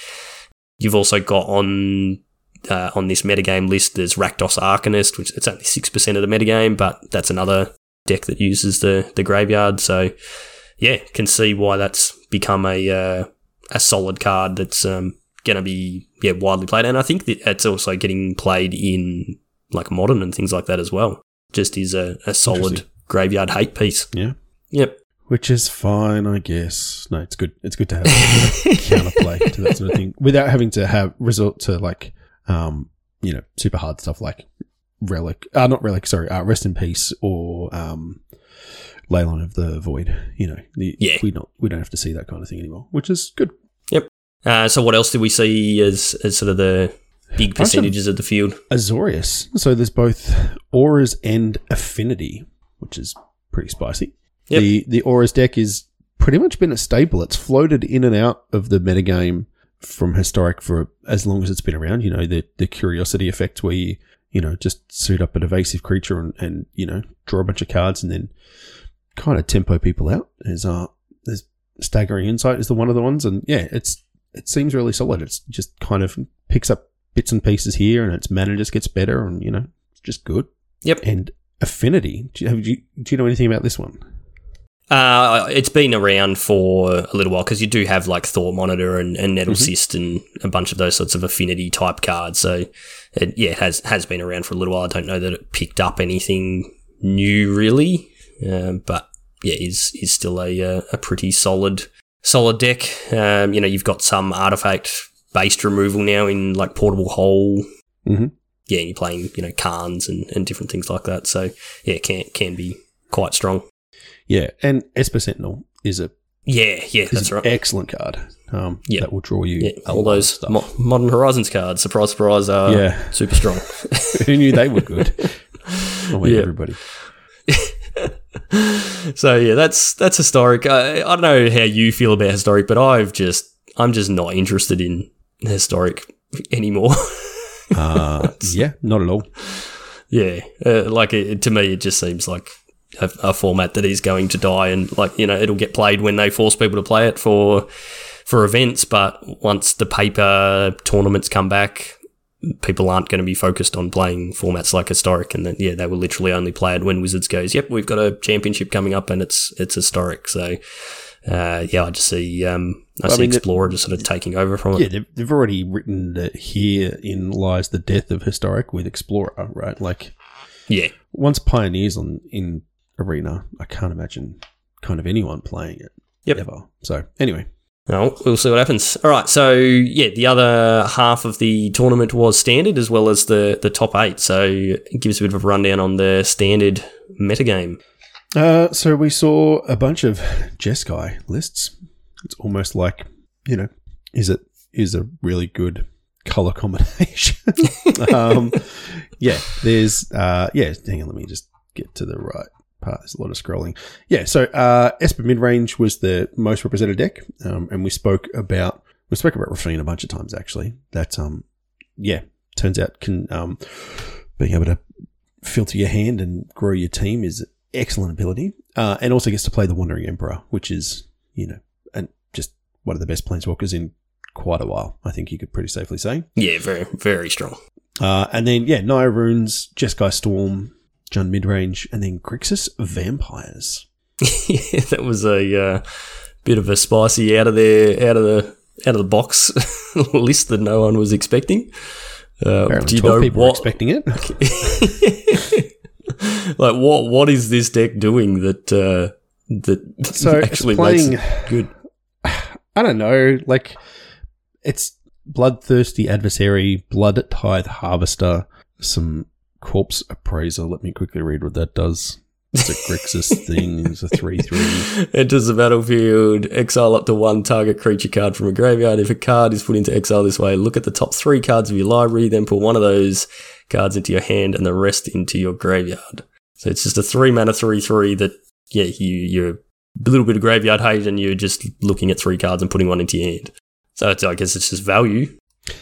You've also got on uh, on this metagame list, there's Rakdos Arcanist, which it's only six percent of the metagame, but that's another deck that uses the the graveyard. So yeah, can see why that's become a uh, a solid card that's um, going to be yeah widely played, and I think that it's also getting played in like modern and things like that as well. Just is a, a solid graveyard hate piece. Yeah. Yep. Which is fine, I guess. No, it's good. It's good to have a [LAUGHS] counterplay to that sort of thing without having to have resort to like, um, you know, super hard stuff like relic. Uh, not relic. Sorry, uh, rest in peace or um, Leyline of the Void. You know, the, Yeah. we not we don't have to see that kind of thing anymore, which is good. Uh, so what else did we see as, as sort of the big percentages of the field? Azorius. So there's both auras and affinity, which is pretty spicy. Yep. The the auras deck is pretty much been a staple. It's floated in and out of the metagame from historic for as long as it's been around. You know, the the curiosity effect where you you know just suit up an evasive creature and, and you know draw a bunch of cards and then kind of tempo people out. There's uh there's staggering insight is the one of the ones, and yeah, it's it seems really solid. It's just kind of picks up bits and pieces here, and its mana just gets better, and you know, it's just good. Yep. And affinity. Do you, have you, do you know anything about this one? Uh, it's been around for a little while because you do have like Thought Monitor and, and Nettle Mhm. Cyst and a bunch of those sorts of affinity type cards. So, it, yeah, it has has been around for a little while. I don't know that it picked up anything new really, um, but yeah, is is still a uh, a pretty solid solid deck. Um, you know, you've got some artifact based removal now in like Portable Hole. Mhm. Yeah, you're playing you know Carns and, and different things like that. So yeah, it can can be quite strong. Yeah, and Esper Sentinel is a Yeah, yeah, that's an right. excellent card. Um, Yeah. that will draw you Yeah, all those mo- modern Horizons cards, surprise, surprise, are Yeah. super strong. [LAUGHS] Who knew they were good? [LAUGHS] Oh, wait, Yeah. everybody. [LAUGHS] [LAUGHS] so yeah, that's that's historic. I, I don't know how you feel about historic, but I've just I'm just not interested in historic anymore. [LAUGHS] Uh, yeah, not at all. yeah, uh, like it, to me, it just seems like a, a format that is going to die, and like you know, it'll get played when they force people to play it for for events. But once the paper tournaments come back, people aren't going to be focused on playing formats like historic, and then yeah, they will literally only play it when Wizards goes, "Yep, we've got a championship coming up, and it's it's historic." So. Uh, yeah, I just see um, I I see mean, Explorer just sort of taking over from it. Yeah, they've, they've already written that here in lies the death of historic with Explorer, right? Like Yeah, once Pioneers on in Arena, I can't imagine kind of anyone playing it Yep. ever. So anyway, Well, we'll see what happens. All right, so yeah, the other half of the tournament was standard as well as the the top eight. So give us a bit of a rundown on the standard metagame. uh, so we saw a bunch of Jeskai lists. It's almost like you know, is it is a really good color combination? [LAUGHS] um, yeah, there's uh, yeah. Hang on, let me just get to the right part. There's a lot of scrolling. Yeah, so uh, Esper midrange was the most represented deck, um, and we spoke about we spoke about Raffine a bunch of times actually. That um, yeah, turns out can um, being able to filter your hand and grow your team is excellent ability, uh, and also gets to play the Wandering Emperor, which is you know, and just one of the best planeswalkers in quite a while. I think you could pretty safely say. Yeah, very very strong. Uh, and then, yeah, Naya Runes, Jeskai Storm, Jund Midrange, and then Grixis Vampires. [LAUGHS] yeah, that was a uh, bit of a spicy out of there out of the out of the box [LAUGHS] list that no one was expecting. Uh, Apparently, do you 12 know people were what? expecting it. [LAUGHS] like what? What is this deck doing that uh, that So actually makes it good? [SIGHS] I don't know, like, it's Bloodthirsty Adversary, Blood Tithe Harvester, some Corpse Appraiser. Let me quickly read what that does. It's a Grixis thing. It's a 3 3. [LAUGHS] Enters the battlefield, exile up to one target creature card from a graveyard. If a card is put into exile this way, look at the top three cards of your library, then put one of those cards into your hand and the rest into your graveyard. So it's just a three mana three three that yeah, you you're a little bit of graveyard hate and you're just looking at three cards and putting one into your hand. So I guess it's just value.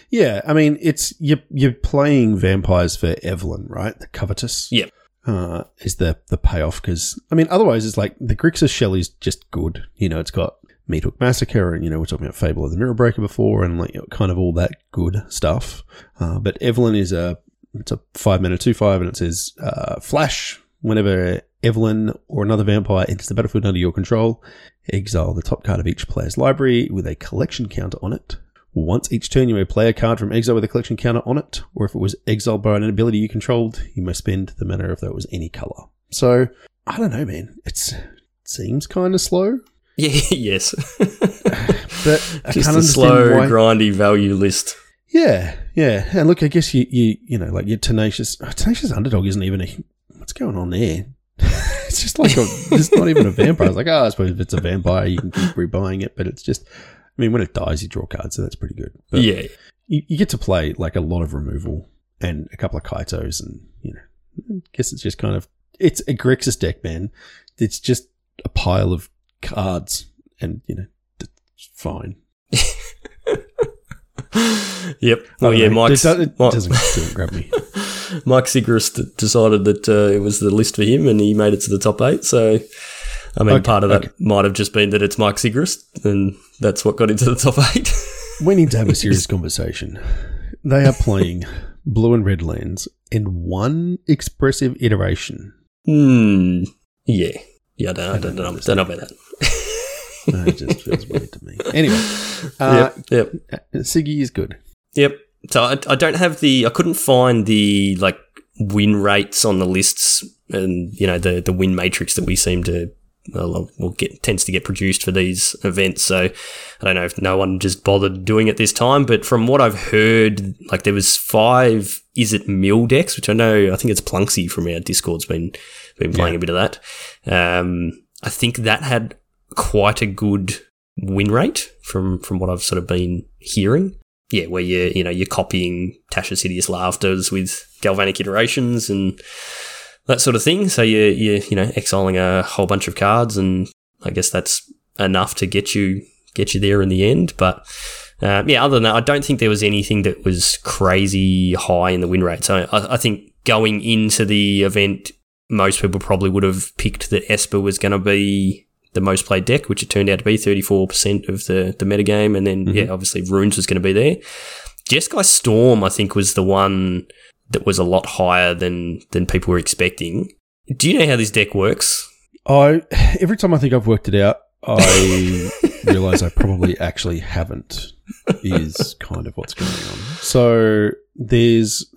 Yeah, I mean, it's you're, you're playing vampires for Evelyn, right? The covetous. Yep. Uh, is the the payoff because I mean, otherwise it's like the Grixis shell is just good. You know, it's got Meathook Massacre, and you know we're talking about Fable of the Mirror Breaker before, and like you know, kind of all that good stuff. Uh, but Evelyn is a it's a five mana two five, and it says uh, flash whenever Evelyn or another vampire enters the battlefield under your control. Exile the top card of each player's library with a collection counter on it. Once each turn, you may play a card from exile with a collection counter on it, or if it was exiled by an ability you controlled, you may spend the mana if that was any color. So, I don't know, man. It's, it seems kind of slow. [LAUGHS] Yeah, yes. [LAUGHS] But I Just can't a slow, why. grindy value list. Yeah, yeah. And look, I guess you, you, you know, like your tenacious, oh, tenacious underdog isn't even a. What's going on there? [LAUGHS] it's just like a, it's not even a vampire. It's like, oh, I suppose if it's a vampire, you can keep rebuying it, but it's just. I mean, when it dies, you draw cards, so that's pretty good. But yeah. you, you get to play like a lot of removal and a couple of kaitos, and you know, I guess it's just kind of it's a Grixis deck, man. It's just a pile of cards, and you know, it's fine. [LAUGHS] Yep. Well, yeah, know. Mike's, it, it Mike, doesn't, doesn't grab me. [LAUGHS] Mike Sigrist decided that uh, it was the list for him and he made it to the top eight. So, I mean, Okay, part of that okay. might have just been that it's Mike Sigrist and that's what got into the top eight. We need to have a [LAUGHS] serious conversation. They are playing blue and red lands in one expressive iteration. hmm. Yeah. Yeah, I don't, I don't, don't know, don't know about that. Uh, it just feels weird to me. [LAUGHS] Anyway, uh, yep. Yep. Siggy is good. Yep. So I, I don't have the, I couldn't find the like win rates on the lists and, you know, the, the win matrix that we seem to, well, will get, tends to get produced for these events. So I don't know if no one just bothered doing it this time, but from what I've heard, like there was five, is it mill decks, which I know, I think it's Plunksy from our Discord's been, been playing a bit of that. Um, I think that had quite a good win rate from, from what I've sort of been hearing yeah, where you're you know you're copying Tasha's hideous laughters with galvanic iterations and that sort of thing. So you're you you know exiling a whole bunch of cards, and I guess that's enough to get you get you there in the end. But uh, yeah, other than that, I don't think there was anything that was crazy high in the win rate. So I, I think going into the event, most people probably would have picked that Esper was going to be the most played deck, which it turned out to be 34% of the, the metagame. And then, yeah, obviously Runes was going to be there. Jeskai Storm, I think, was the one that was a lot higher than, than people were expecting. Do you know how this deck works? I every time I think I've worked it out, I [LAUGHS] realize I probably actually haven't. Is kind of what's going on. So there's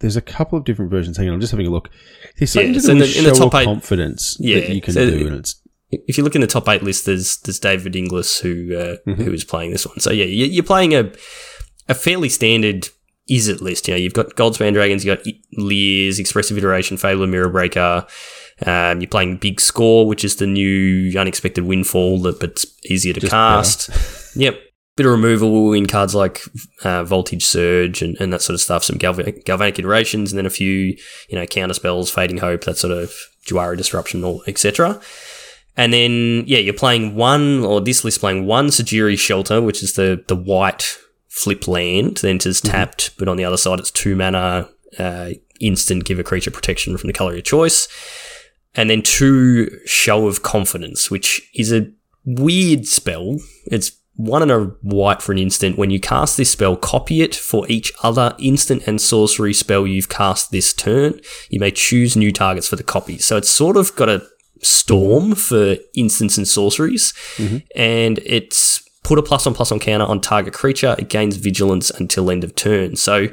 there's a couple of different versions. Hang on, I'm just having a look. There's something Yeah, so do in with the- in the top eight- confidence Yeah, that you can so- do, and it's if you look in the top eight list, there's there's David Inglis who uh, Mhm. who is playing this one. So yeah, you- you're playing a a fairly standard is it list. You know, you've got Goldspan Dragons, you've got Liers, Expressive Iteration, Fable Mirror Breaker. Um, you're playing Big Score, which is the new unexpected windfall, that but easier to Just cast. [LAUGHS] Yep. Bit of removal in cards like uh, Voltage Surge and, and that sort of stuff, some galvanic, galvanic iterations, and then a few, you know, counter spells, Fading Hope, that sort of Jwari Disruption, etc. And then, yeah, you're playing one, or this list playing one Sejiri Shelter, which is the, the white flip land, then it's mm-hmm. tapped, but on the other side it's two mana, uh, instant give a creature protection from the color of your choice. And then two Show of Confidence, which is a weird spell. It's one and a white for an instant. When you cast this spell, copy it for each other instant and sorcery spell you've cast this turn. You may choose new targets for the copy. So it's sort of got a storm mm-hmm. for instants and sorceries, mm-hmm. and it's put a plus on plus on counter on target creature. It gains vigilance until end of turn. So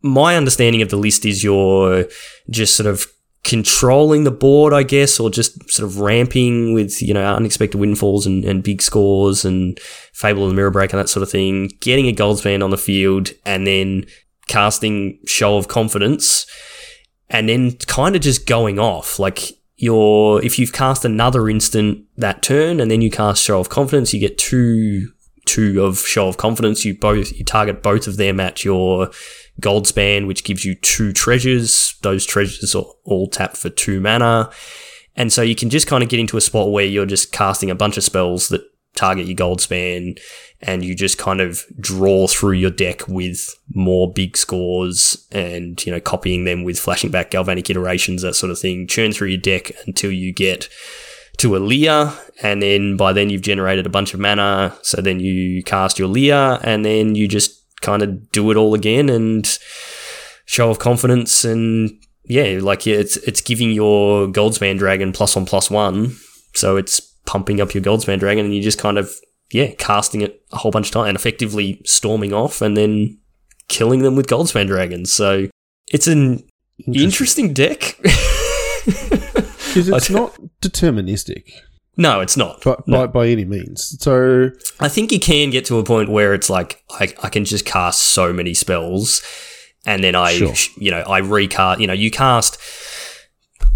my understanding of the list is you're just sort of controlling the board, I guess, or just sort of ramping with, you know, unexpected windfalls and, and big scores and Fable of the Mirror Break and that sort of thing, getting a Goldspan on the field and then casting Show of Confidence and then kind of just going off. Like you're, if you've cast another instant that turn and then you cast Show of Confidence, you get two, two of Show of Confidence. You both, you target both of them at your gold span, which gives you two treasures. Those treasures are all tapped for two mana. And so you can just kind of get into a spot where you're just casting a bunch of spells that target your Goldspan and you just kind of draw through your deck with more big scores and, you know, copying them with flashing back galvanic iterations, that sort of thing. Churn through your deck until you get to a Lier, and then by then you've generated a bunch of mana. So then you cast your Lier, and then you just kind of do it all again and show of confidence and yeah, like it's it's giving your Goldspan Dragon plus one plus one, so it's pumping up your Goldspan Dragon, and you're just kind of yeah casting it a whole bunch of time and effectively storming off and then killing them with Goldspan Dragons. So it's an interesting, interesting deck. [LAUGHS] Because it's [LAUGHS] not deterministic. No, it's not. But no. by, by any means. So I think you can get to a point where it's like I, I can just cast so many spells and then I sure. you know, I recast you know, you cast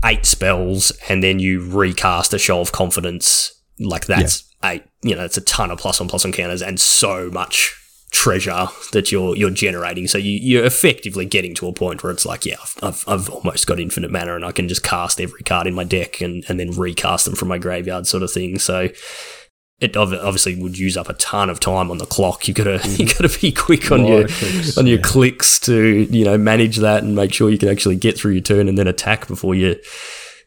eight spells and then you recast a show of confidence. Like that's yeah. eight you know, it's a ton of plus one plus one counters and so much treasure that you're you're generating. So you, you're effectively getting to a point where it's like, yeah, I've, I've, I've, almost got infinite mana and I can just cast every card in my deck and, and then recast them from my graveyard sort of thing. So it obviously would use up a ton of time on the clock. You gotta [LAUGHS] you gotta be quick on your clicks, on your yeah. clicks to you know manage that and make sure you can actually get through your turn and then attack before you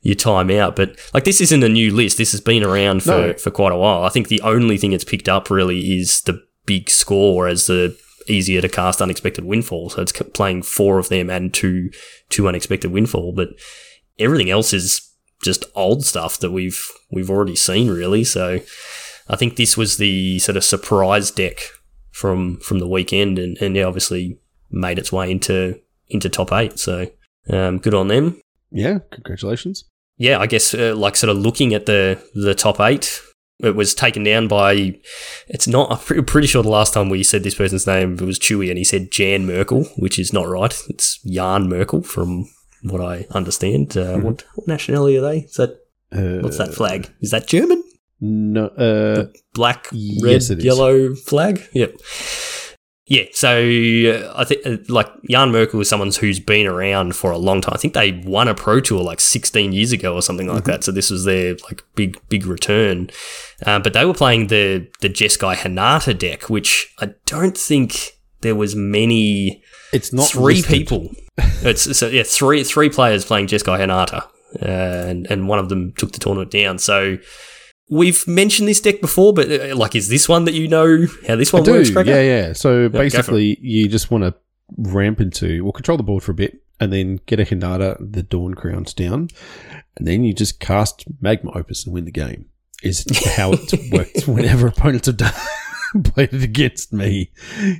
your time out. But like this isn't a new list. This has been around for, no. for quite a while. I think the only thing it's picked up really is the big score as the easier to cast unexpected windfall. So it's playing four of them and two two unexpected windfall, but everything else is just old stuff that we've we've already seen really. So I think this was the sort of surprise deck from from the weekend, and and obviously made its way into into top eight. So um, good on them. Yeah, congratulations. Yeah, I guess uh, like sort of looking at the the top eight, it was taken down by. It's not. I'm pretty sure the last time we said this person's name it was Chewy, and he said Jan Merkel, which is not right. It's Jan Merkel, from what I understand. Uh, mm-hmm. what, what, nationality are they? Is that uh, what's that flag? Is that German? No, uh, black, red, yellow flag. Yep. Yeah, so uh, I think uh, like Jan Merkel is someone who's been around for a long time. I think they won a pro tour like 16 years ago or something like mm-hmm. that. So this was their like big big return. Uh, but they were playing the the Jeskai Hinata deck, which I don't think there was many. It's not three listed. people. [LAUGHS] it's so yeah, three three players playing Jeskai Hinata, uh, and and one of them took the tournament down. So We've mentioned this deck before, but uh, like, is this one that you know how this one works? Do. Yeah, yeah. So basically, you just want to ramp into, well, control the board for a bit, and then get a Hinata, the Dawn Crowns down, and then you just cast Magma Opus and win the game. Is how it [LAUGHS] works whenever opponents have done [LAUGHS] played it against me.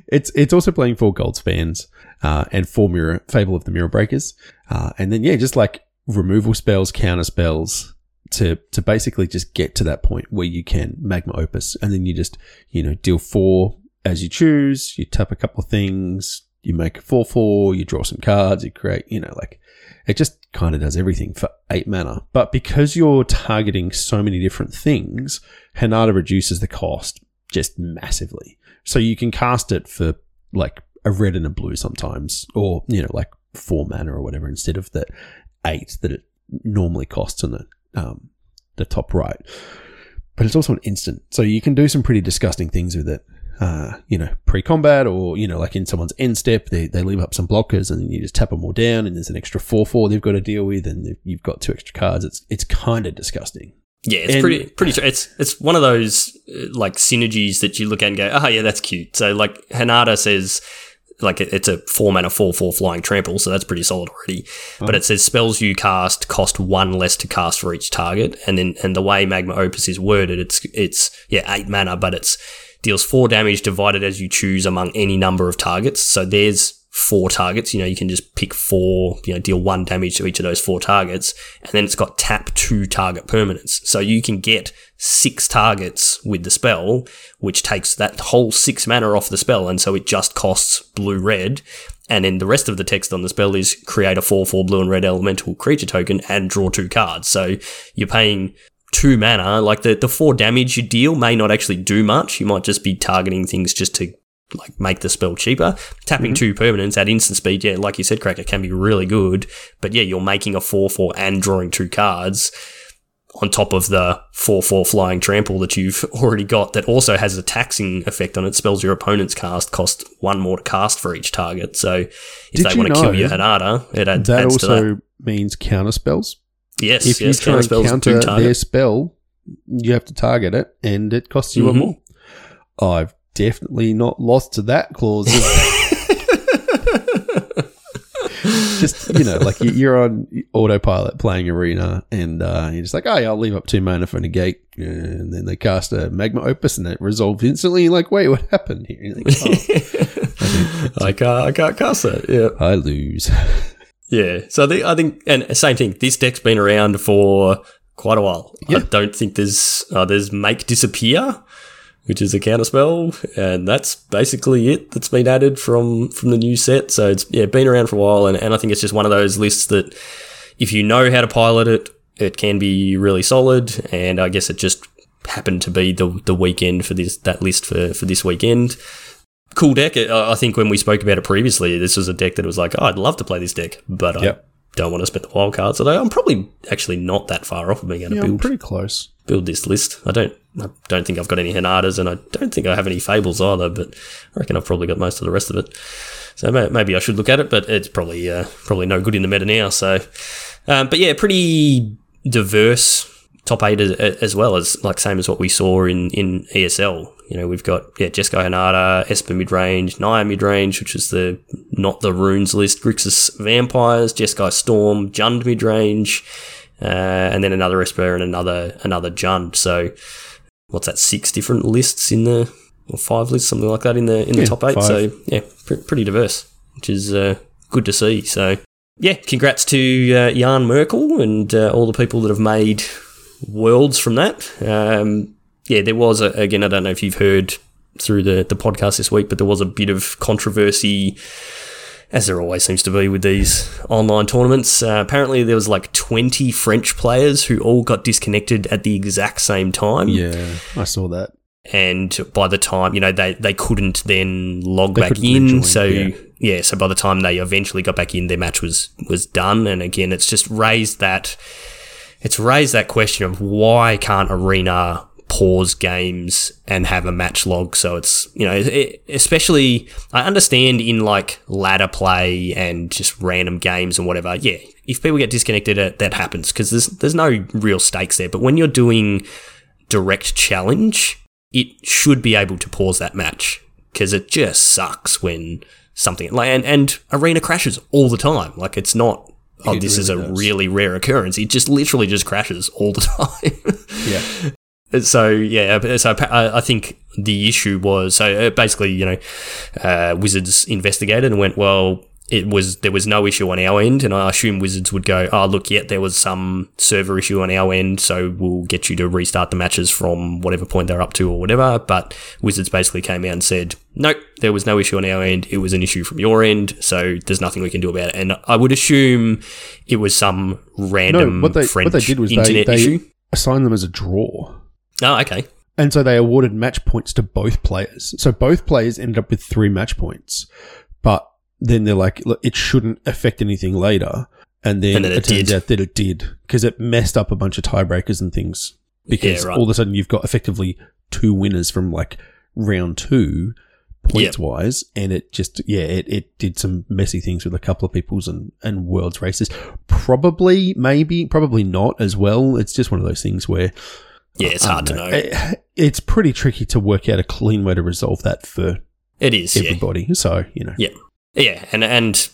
It's it's also playing four Goldspans uh, and four mirror Fable of the Mirror Breakers, uh, and then yeah, just like removal spells, counter spells, to to basically just get to that point where you can magma opus, and then you just you know deal four as you choose. You tap a couple of things, you make a four four, you draw some cards, you create you know like it just kind of does everything for eight mana. But because you're targeting so many different things, Hinata reduces the cost just massively. So you can cast it for like a red and a blue sometimes, or you know like four mana or whatever instead of the eight that it normally costs in the um, the top right. But it's also an instant, so you can do some pretty disgusting things with it. Uh, you know, pre-combat, or you know, like in someone's end step, they they leave up some blockers, and then you just tap them all down, and there's an extra four four they've got to deal with, and you've got two extra cards. It's it's kind of disgusting. Yeah, it's and, pretty pretty. It's it's one of those uh, like synergies that you look at and go, oh yeah, that's cute. So like Hinata says, like it's a four mana four four flying trample, so that's pretty solid already. Oh. But mm. it says spells you cast cost one less to cast for each target, and then and the way Magma Opus is worded, it's it's yeah eight mana, but it's deals four damage divided as you choose among any number of targets. So there's four targets. You know, you can just pick four, you know, deal one damage to each of those four targets. And then it's got tap two target permanents. So you can get six targets with the spell, which takes that whole six mana off the spell. And so it just costs blue red. And then the rest of the text on the spell is create a 4 4 blue and red elemental creature token and draw two cards. So you're paying two mana. Like the, the four damage you deal may not actually do much. You might just be targeting things just to like make the spell cheaper. Tapping mm-hmm. two permanents at instant speed, yeah, like you said, Cracker can be really good. But yeah, you're making a four four and drawing two cards on top of the four four flying trample that you've [LAUGHS] already got that also has a taxing effect on it. Spells your opponent's cast cost one more to cast for each target. So if Did they want to kill your Hinata, it adds, that adds also that. means counter spells. Yes, if yes, you try and counter their spell, you have to target it, and it costs you Mhm. a more. I've definitely not lost to that clause. [LAUGHS] just you know, like you- you're on autopilot playing arena, and uh, you're just like, oh yeah, I'll leave up two mana for negate, and then they cast a magma opus, and it resolves instantly. You're like, wait, what happened here? Like, oh, [LAUGHS] I can't, I can't cast that. Yeah. I lose. Yeah. So I think, I think, and same thing. This deck's been around for quite a while. I don't think there's uh, there's make disappear, which is a counter spell, and that's basically it. That's been added from from the new set. So it's yeah been around for a while, and, and I think it's just one of those lists that if you know how to pilot it, it can be really solid. And I guess it just happened to be the the weekend for this that list for for this weekend. Cool deck. I think when we spoke about it previously, this was a deck that was like, oh, I'd love to play this deck, but Yep. I don't want to spend the wild cards. Although I'm probably actually not that far off of being able to Yeah, I'm pretty close. Build this list. I don't I don't think I've got any Hinatas, and I don't think I have any Fables either. But I reckon I've probably got most of the rest of it. So maybe I should look at it, but it's probably uh, probably no good in the meta now. So, um, but yeah, pretty diverse top eight as, as well as like same as what we saw in in ESL. You know, we've got yeah Jeskai Hinata, Esper mid range, Naya mid range, which is the not the runes list, Grixis Vampires, Jeskai Storm, Jund mid range, uh, and then another Esper and another another Jund. So what's that? Six different lists in the or five lists, something like that in the in the Yeah, top eight. five. So yeah, pr- pretty diverse, which is uh, good to see. So yeah, congrats to uh, Jan Merkel and uh, all the people that have made worlds from that. Um, yeah, there was a, again. I don't know if you've heard through the the podcast this week, but there was a bit of controversy. As there always seems to be with these online tournaments. Uh, apparently, there was like 20 French players who all got disconnected at the exact same time Yeah, I saw that. and by the time you know they they couldn't then log They back in rejoin, so yeah. yeah. so by the time they eventually got back in their match was was done and again it's just raised that it's raised that question of why can't arena pause games and have a match log. So it's you know it, especially i understand in like ladder play and just random games and whatever yeah if people get disconnected that happens because there's there's no real stakes there. But when you're doing direct challenge it should be able to pause that match because it just sucks when something like and, and arena crashes all the time. Like it's not oh It this is a really does. really rare occurrence. It just literally just crashes all the [LAUGHS] time. Yeah, so yeah, so I I think the issue was so uh, basically, you know, uh, Wizards investigated and went, well, it was there was no issue on our end, and I assume Wizards would go, oh look, yeah, there was some server issue on our end, so we'll get you to restart the matches from whatever point they're up to or whatever. But Wizards basically came out and said, nope, there was no issue on our end, it was an issue from your end, so there's nothing we can do about it. And I would assume it was some random what they- French what they did was they- internet they- issue. assign them as a draw. Oh, okay. And so they awarded match points to both players. So both players ended up with three match points. But then they're like, look, it shouldn't affect anything later. And then, And then it, it turns out that it did because it messed up a bunch of tiebreakers and things. Because Yeah, right. all of a sudden you've got effectively two winners from like round two points wise. And it just, yeah, it, it did some messy things with a couple of people's and, and world's races. Probably, maybe, probably not as well. It's just one of those things where Yeah, it's hard to um, know. It- it's pretty tricky to work out a clean way to resolve that for It is, yeah. everybody. So, you know. Yeah. Yeah, and and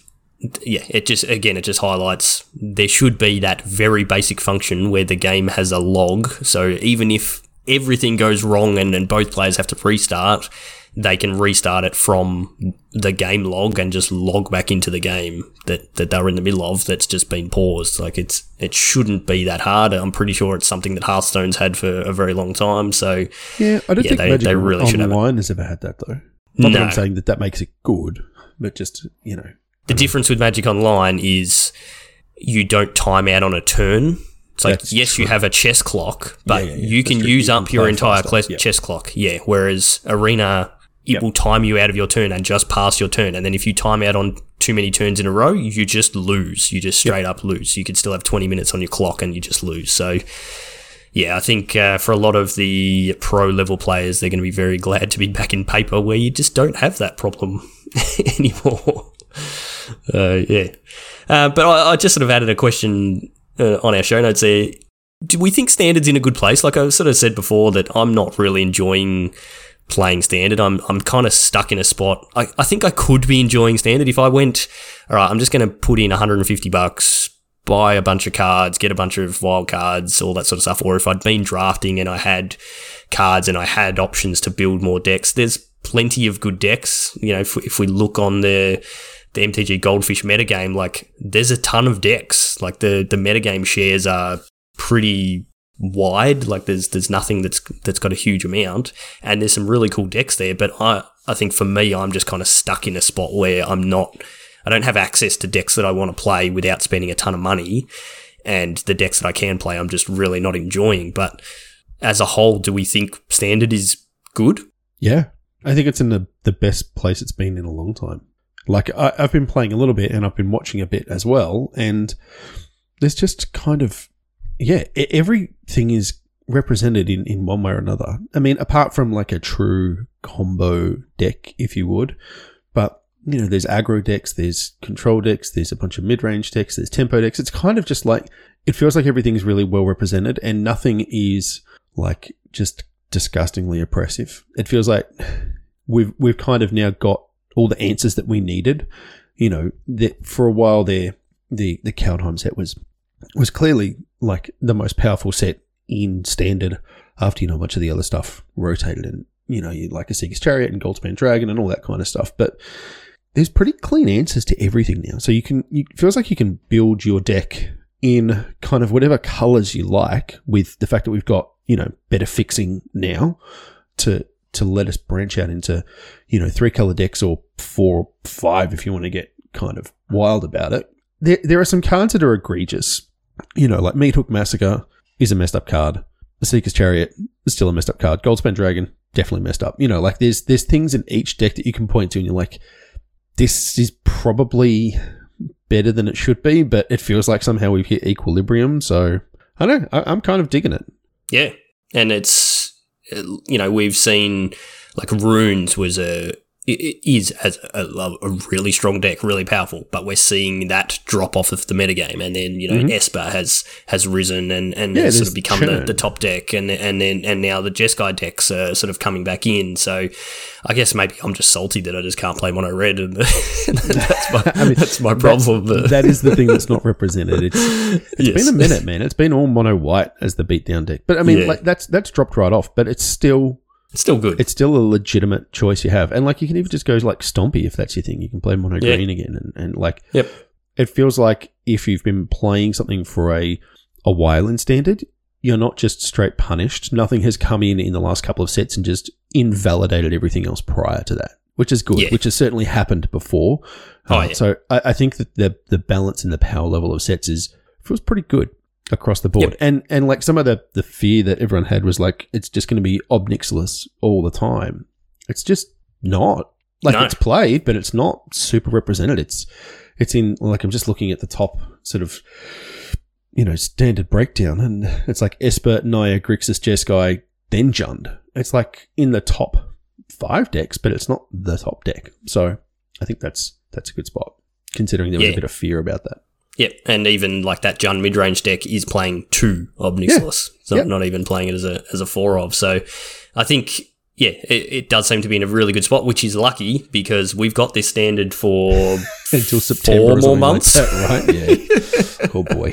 yeah, it just again it just highlights there should be that very basic function where the game has a log. So even if everything goes wrong and, and both players have to restart, they can restart it from the game log and just log back into the game that, that they were in the middle of that's just been paused. Like it's it shouldn't be that hard. I'm pretty sure it's something that Hearthstone's had for a very long time. So Yeah, I don't Yeah, think they- Magic they really should have. Online has ever had that, though. Not that I'm saying that that makes it good, but just, you know. The difference with Magic Online is you don't time out on a turn. It's like That's yes, you have a chess clock, but Yeah, yeah, yeah. you can true. use up your entire cl- chess clock. Yeah, whereas Arena it Yep. will time you out of your turn and just pass your turn, and then if you time out on too many turns in a row, you just lose. You just straight up lose. You could still have twenty minutes on your clock and you just lose. So. Yeah, I think uh, for a lot of the pro level players, they're going to be very [LAUGHS] glad to be back in paper where you just don't have that problem [LAUGHS] anymore. [LAUGHS] Uh, yeah. Uh, but I, I just sort of added a question uh, on our show notes there. do we think standards in a good place? Like I sort of said before, that I'm not really enjoying playing standard. I'm I'm kind of stuck in a spot. I, I think I could be enjoying standard if I went. All right, I'm just going to put in 150 bucks, buy a bunch of cards, get a bunch of wild cards, all that sort of stuff. Or if I'd been drafting and I had cards and I had options to build more decks, there's plenty of good decks. You know, if, if we look on the the MTG Goldfish metagame, like there's a ton of decks. Like the the metagame shares are pretty wide. Like there's there's nothing that's that's got a huge amount, and there's some really cool decks there. But I I think for me, I'm just kind of stuck in a spot where I'm not. I don't have access to decks that I want to play without spending a ton of money, and the decks that I can play, I'm just really not enjoying. But as a whole, do we think standard is good? Yeah, I think it's in the the best place it's been in a long time. Like I, I've been playing a little bit, and I've been watching a bit as well, and there's just kind of yeah, everything is represented in, in one way or another. I mean, apart from like a true combo deck, if you would, but you know, there's aggro decks, there's control decks, there's a bunch of mid range decks, there's tempo decks. It's kind of just like it feels like everything's really well represented, and nothing is like just disgustingly oppressive. It feels like we've we've kind of now got all the answers that we needed. You know, that for a while there, the the Kaldheim set was was clearly like the most powerful set in standard after you know much of the other stuff rotated and you know you like a Esika's Chariot and Goldspan Dragon and all that kind of stuff. But there's pretty clean answers to everything now. So you can you, it feels like you can build your deck in kind of whatever colors you like with the fact that we've got you know better fixing now to to let us branch out into you know three color decks or four or five if you want to get kind of wild about it. There, there are some cards that are egregious you know, like Meathook Massacre is a messed up card. The Esika's Chariot is still a messed up card. Goldspan Dragon definitely messed up. You know, like there's there's things in each deck that you can point to, and you're like, this is probably better than it should be, but it feels like somehow we've hit equilibrium. So I don't know. I, I'm kind of digging it. Yeah, and it's you know we've seen like runes was a is as a, a, really strong deck, really powerful, but we're seeing that drop off of the metagame, and then you know mm-hmm. Esper has has risen and and yeah, sort of become the, the, top deck, and and then and now the Jeskai decks are sort of coming back in. So I guess maybe I'm just salty that I just can't play mono red, and [LAUGHS] that's my [LAUGHS] I mean, that's my problem. that [LAUGHS] is the thing that's not represented. It's it's yes. been a minute, man. It's been all mono white as the beatdown deck, but I mean, yeah. like that's that's dropped right off, but it's still it's still good. It's still a legitimate choice you have. And like you can even just go like Stompy if that's your thing. You can play mono yeah. green again and, and like Yep. It feels like if you've been playing something for a a while in standard, you're not just straight punished. Nothing has come in in the last couple of sets and just invalidated everything else prior to that, which is good, yeah. which has certainly happened before. Oh, uh, yeah. So I, I, think that the the balance and the power level of sets is feels pretty good across the board. Yep. And and like some of the the fear that everyone had was like it's just going to be Ob all the time. It's just not. Like no. it's played, but it's not super represented. It's it's in like I'm just looking at the top sort of you know standard breakdown, and it's like Esper, Naya, Grixis, Jeskai, then Jund. It's like in the top five decks, but it's not the top deck. So I think that's that's a good spot, considering there was yeah. a bit of fear about that. Yep, and even like that Jund mid range deck is playing two of yeah. so yep. not even playing it as a as a four of. So I think yeah, it, it, does seem to be in a really good spot, which is lucky because we've got this standard for [LAUGHS] until September four more months, like that, right? [LAUGHS] Yeah. oh boy,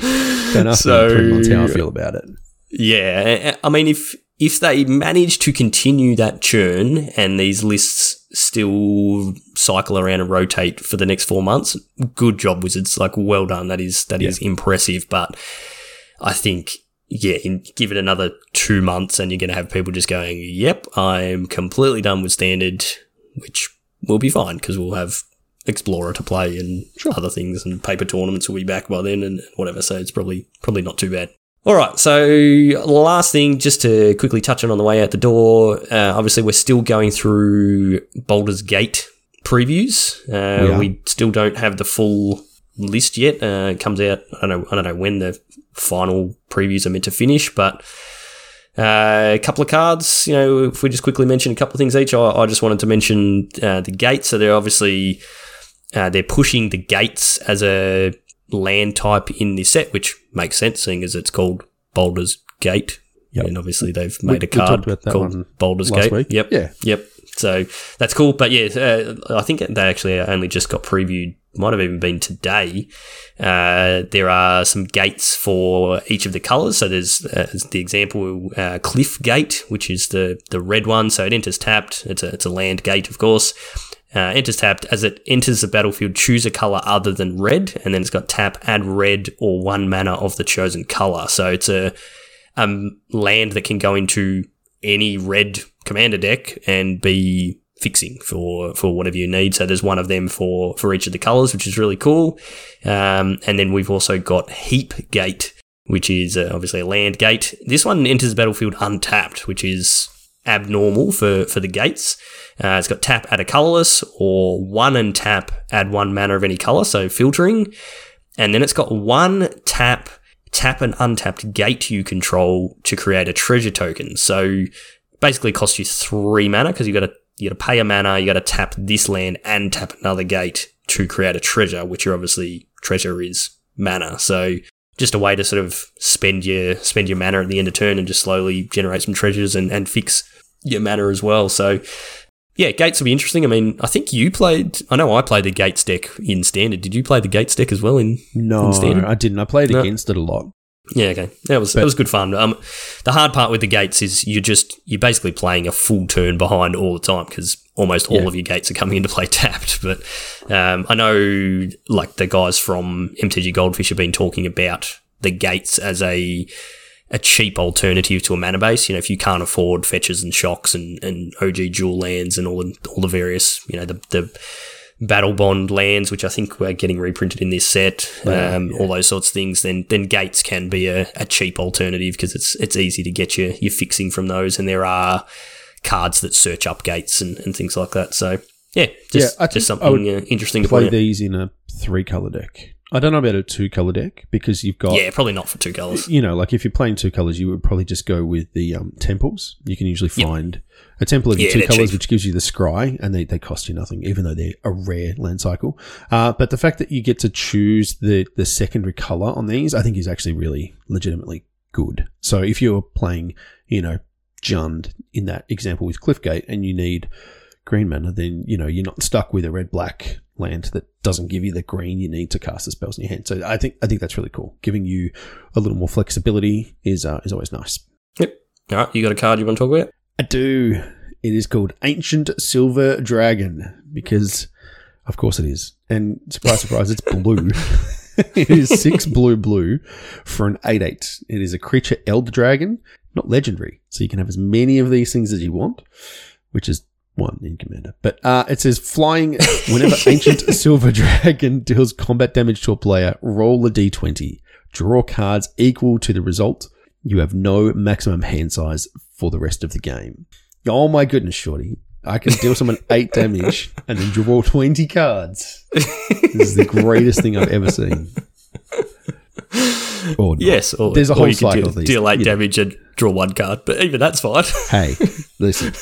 don't ask so, me how I feel about it. Yeah, I mean, if if they manage to continue that churn and these lists still cycle around and rotate for the next four months. Good job, Wizards. Like, well done. That is that yeah. is impressive. But I think, yeah, in, give it another two months, and you're going to have people just going, "Yep, I'm completely done with standard," which will be fine because we'll have Explorer to play and sure. other things, and paper tournaments will be back by then, and whatever. So it's probably probably not too bad. All right, so last thing, just to quickly touch on on the way out the door. Uh, obviously, we're still going through Baldur's Gate previews. Uh, we, we, still don't have the full list yet. Uh, it comes out. I don't know. I don't know when the final previews are meant to finish, but uh, a couple of cards. You know, if we just quickly mention a couple of things each, I, I just wanted to mention uh, the gates. So they're obviously uh, they're pushing the gates as a land type in this set, which makes sense seeing as it's called Baldur's Gate. Yep. And obviously they've made we a card talked about that called Baldur's Gate. week. Yep. Yeah. Yep. So that's cool. But yeah, uh, I think they actually only just got previewed. Might have even been today. Uh, there are some gates for each of the colors. So there's uh, the example uh, Cliff Gate, which is the the red one. So it enters tapped. It's a it's a land gate, of course. Uh, enters tapped as it enters the battlefield. Choose a color other than red, and then it's got tap, add red or one mana of the chosen color. So it's a um, land that can go into any red commander deck and be fixing for for whatever you need. So there's one of them for for each of the colors, which is really cool. Um, and then we've also got Heap Gate, which is uh, obviously a land gate. This one enters the battlefield untapped, which is abnormal for for the gates. Uh, it's got tap, add a colorless, or one and tap, add one mana of any color, so filtering. And then it's got one tap, tap an untapped gate you control to create a treasure token. So basically costs you three mana because you got to you got to pay a mana, you got to tap this land and tap another gate to create a treasure, which are obviously treasure is mana. So just a way to sort of spend your spend your mana at the end of turn and just slowly generate some treasures and, and fix your mana as well. So yeah, gates will be interesting. I mean, I think you played. I know I played the gates deck in standard. Did you play the gates deck as well in? No, In standard? I didn't. I played No. against it a lot. Yeah, okay. That was that was good fun. Um, the hard part with the gates is you're just you're basically playing a full turn behind all the time because almost all Yeah. of your gates are coming into play [LAUGHS] tapped. But um, I know like the guys from MTG Goldfish have been talking about the gates as a a cheap alternative to a mana base. You know, if you can't afford fetches and shocks and, and OG dual lands and all the all the various you know the the Battlebond lands, which I think we're getting reprinted in this set, Yeah, um, all those sorts of things, then then gates can be a, a cheap alternative because it's it's easy to get your your fixing from those, and there are cards that search up gates and, and things like that. So yeah, just Yeah, just something uh, interesting to Play out. these in a three color deck. I don't know about a two color deck because you've got Yeah, probably not for two colors. you know, like if you're playing two colors, you would probably just go with the um, temples. You can usually Yep. find a temple of your Yeah, two colors, cheap. which gives you the scry, and they, they cost you nothing, even though they're a rare land cycle. Uh, but the fact that you get to choose the the secondary color on these, I think, is actually really legitimately good. So if you're playing, you know, Jund in that example with Cliffgate, and you need green mana, then you know you're not stuck with a red black land that doesn't give you the green you need to cast the spells in your hand. So I think I think that's really cool. Giving you a little more flexibility is uh, is always nice. Yep. All right, you got a card you want to talk about? I do. It is called Ancient Silver Dragon because, of course, it is. And surprise, surprise, it's blue. [LAUGHS] it is six blue blue for an eight eight. It is a creature elder dragon, not legendary, so you can have as many of these things as you want, which is one in commander. But uh, it says flying [LAUGHS] whenever Ancient [LAUGHS] Silver Dragon deals combat damage to a player, roll a d20, draw cards equal to the result. You have no maximum hand size for the rest of the game. Oh my goodness, Shorty. I can deal someone [LAUGHS] eight damage and then draw 20 cards. This is the greatest thing I've ever seen. Or not. Yes. Or, There's a or whole you could cycle deal, of these. deal eight You know. damage and draw one card, but even that's fine. Hey, listen.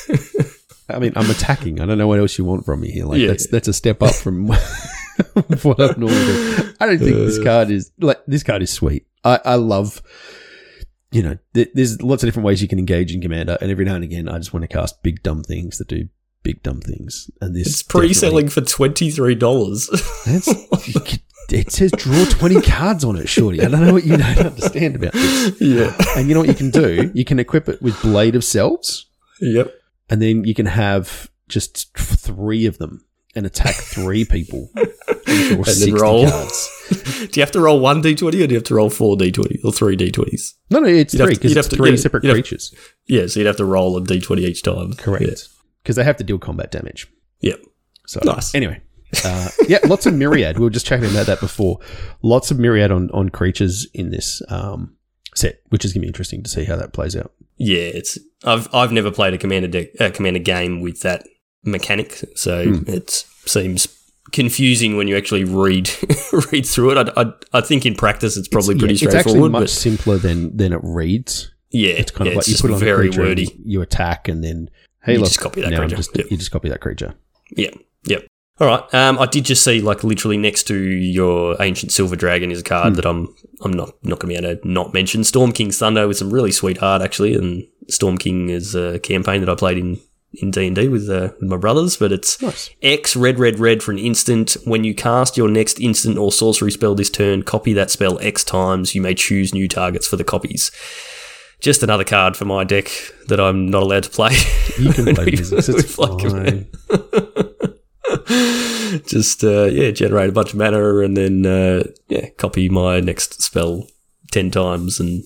I mean, I'm attacking. I don't know what else you want from me here. Like Yeah. that's that's a step up from [LAUGHS] what I normally do. I don't think Uh. this card is like this card is sweet. I I love. You know, th- there's lots of different ways you can engage in Commander, and every now and again, I just want to cast big dumb things that do big dumb things. And this it's pre-selling for twenty three dollars. That's, [LAUGHS] it says draw 20 cards on it, shorty. I don't know what you don't understand about this. yeah. And you know what you can do? You can equip it with Blade of Selves, Yep. And then you can have just three of them and attack three [LAUGHS] people. And then 60 roll. cards. [LAUGHS] Do you have to roll one d twenty, or do you have to roll four d twenty or three d twenties? No, no, it's You'd three because it's have to- three yeah, separate you'd have- creatures. Yeah, so you'd have to roll a d twenty each time. Correct. Because they have to deal combat damage. Yep. So Nice. Anyway, uh, yeah, lots of myriad. We were just chatting about that before. Lots of myriad on on creatures in this um, set, which is going to be interesting to see how that plays out. Yeah, it's I've I've never played a commander deck, a commander game with that mechanic, so Hmm. it seems confusing when you actually read [LAUGHS] read through it. I, I, I think in practice it's probably Yeah, pretty it's actually straightforward, much simpler than than it reads. yeah, It's kind yeah, of like you put on very wordy. you attack, and then hey, You look, just copy that creature. just- Yep. You just copy that creature. Yeah, yep. All right. Um, I did just see, like, literally next to your ancient silver dragon is a card that I'm I'm not not going to be able to not mention. Storm King's Thunder with some really sweet art actually, and Storm King is a campaign that I played in in D and D with uh, with my brothers. But it's Nice. X red red red for an instant. When you cast your next instant or sorcery spell this turn, copy that spell X times. You may choose new targets for the copies. Just another card for my deck that I'm not allowed to play. You can [LAUGHS] play We- It's fine. [LAUGHS] just uh, yeah, generate a bunch of mana and then uh, yeah, copy my next spell ten times and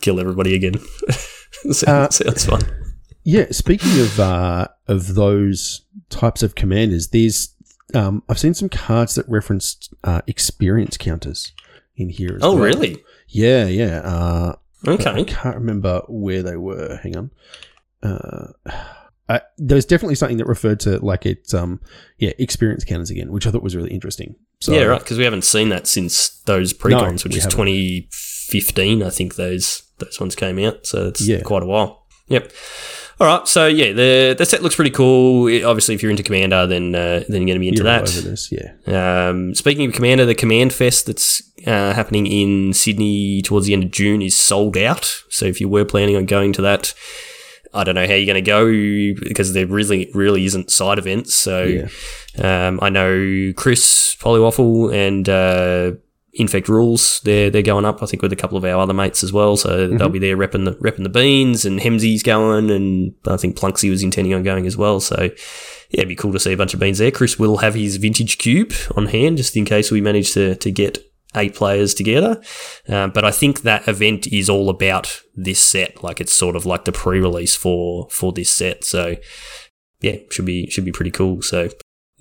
kill everybody again. [LAUGHS] sounds, Uh, sounds fun. Yeah, speaking of uh, of those types of commanders, there's um, I've seen some cards that referenced uh, experience counters in here. As Oh, well. really? Yeah, yeah. Uh, I Okay. can't remember where they were. Hang on. Uh, I, there was definitely something that referred to like it's um yeah experience counters again, which I thought was really interesting. So yeah, right. Because we haven't seen that since those precons, which we is haven't. 2015. I think those those ones came out, so it's Yeah. quite a while. Yep. All right. So yeah, the the set looks pretty cool. It- obviously, if you're into Commander, then uh, then you're going to be into you're that. this. Yeah, Um, speaking of Commander, the Command Fest that's uh, happening in Sydney towards the end of June is sold out. So if you were planning on going to that, I don't know how you're going to go because there really really isn't side events. So yeah. um, I know Chris Polywaffle and uh, Infect Rules. They're they're going up. I think with a couple of our other mates as well. So they'll be there repping the repping the beans and Hemsy's going, and I think Plunksy was intending on going as well. So yeah, it'd be cool to see a bunch of beans there. Chris will have his vintage cube on hand just in case we manage to to get eight players together. Um, but I think that event is all about this set. Like it's sort of like the pre-release for for this set. So yeah, should be should be pretty cool. So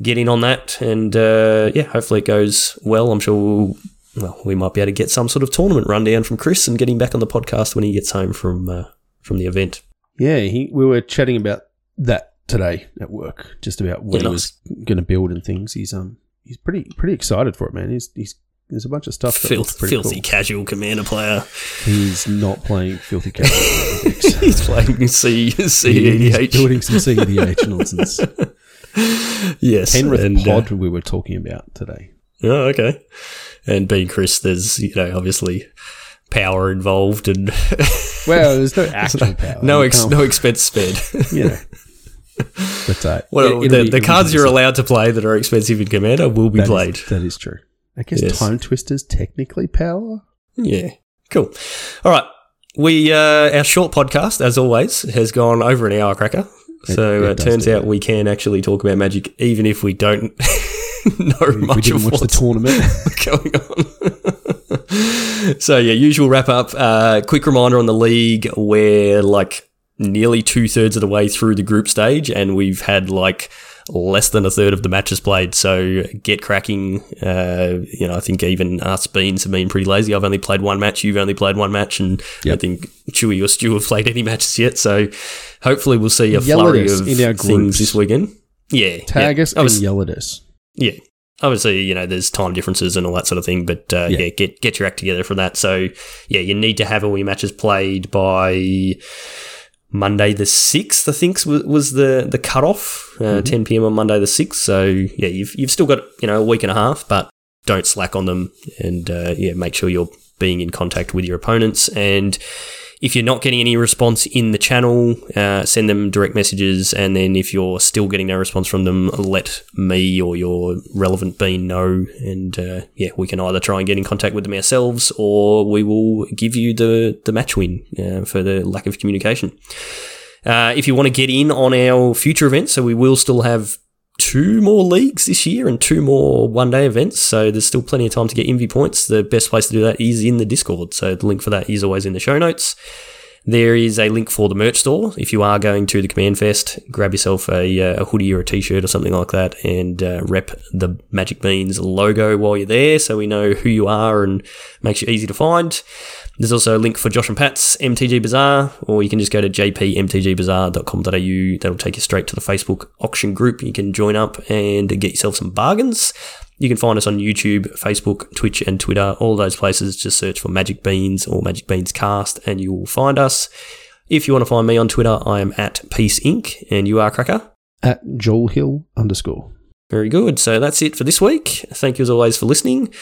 get in on that, and uh, yeah, hopefully it goes well. I'm sure we'll. Well, we might be able to get some sort of tournament rundown from Chris and get him back on the podcast when he gets home from uh, from the event. Yeah, he, we were chatting about that today at work, just about what Yeah, he was going to build and things. He's um he's pretty pretty excited for it, man. He's he's there's a bunch of stuff that Filth, filthy cool. casual commander player. He's not playing filthy [LAUGHS] casual. He's playing C CEDH. building some CEDH nonsense. [LAUGHS] Yes, Penrith and, uh, Pod we were talking about today. Oh, okay. And being Chris, there's you know obviously power involved and [LAUGHS] Well, there's no actual power. no ex- no expense spared. you know. But uh, well, it- the, be- the cards you're allowed to play that are expensive in Commander will be is- played. that is true. I guess Yes. Timetwister's technically power. Yeah, cool. All right, we uh, our short podcast, as always, has gone over an hour cracker. So it uh, does turns do out we can actually talk about Magic, even if we don't [LAUGHS] know we much didn't of watch the tournament. [LAUGHS] going on. [LAUGHS] so yeah, usual wrap up. Uh, quick reminder on the league: we're like nearly two thirds of the way through the group stage, and we've had like less than a third of the matches played. So get cracking. Uh, you know, I think even us beans have been pretty lazy. I've only played one match. You've only played one match, and I think Chewy or Stu have played any matches yet. So hopefully we'll see a Yell flurry of in our things groups. this weekend. Yeah, Tag yeah. us I was- and yell at us. yeah. Obviously, you know, there's time differences and all that sort of thing, but uh, yeah. Yeah. get get your act together for that. So, yeah, you need to have all your matches played by Monday the sixth. I think was, was the the cutoff, uh, 10 p.m. on Monday the sixth. So, yeah, you've you've still got you know a week and a half, but don't slack on them, and uh, yeah, make sure you're being in contact with your opponents and if you're not getting any response in the channel, uh, send them direct messages. And then if you're still getting no response from them, let me or your relevant bean know. And uh, yeah, we can either try and get in contact with them ourselves or we will give you the, the match win uh, for the lack of communication. Uh, if you want to get in on our future events, so we will still have two more leagues this year and two more one day events. So there's still plenty of time to get Envy points. The best place to do that is in the Discord. So the link for that is always in the show notes. There is a link for the merch store. If you are going to the Command Fest, grab yourself a, uh, a hoodie or a t-shirt or something like that and uh, rep the Magic Beans logo while you're there so we know who you are and makes you easy to find. There's also a link for Josh and Pat's MTG Bazaar, or you can just go to jpmtgbazaar.com.au. That'll take you straight to the Facebook auction group. You can join up and get yourself some bargains. You can find us on YouTube, Facebook, Twitch, and Twitter. All those places, just search for Magic Beans or Magic Beans Cast, and you will find us. If you want to find me on Twitter, I am at Peace Inc. And you are Cracker. At Joel Hill underscore. Very good. So that's it for this week. Thank you as always for listening.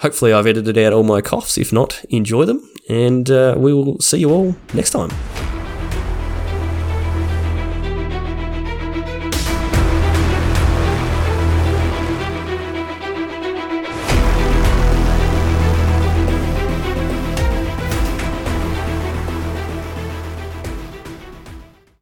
Hopefully, I've edited out all my coughs. If not, enjoy them. And uh, we will see you all next time.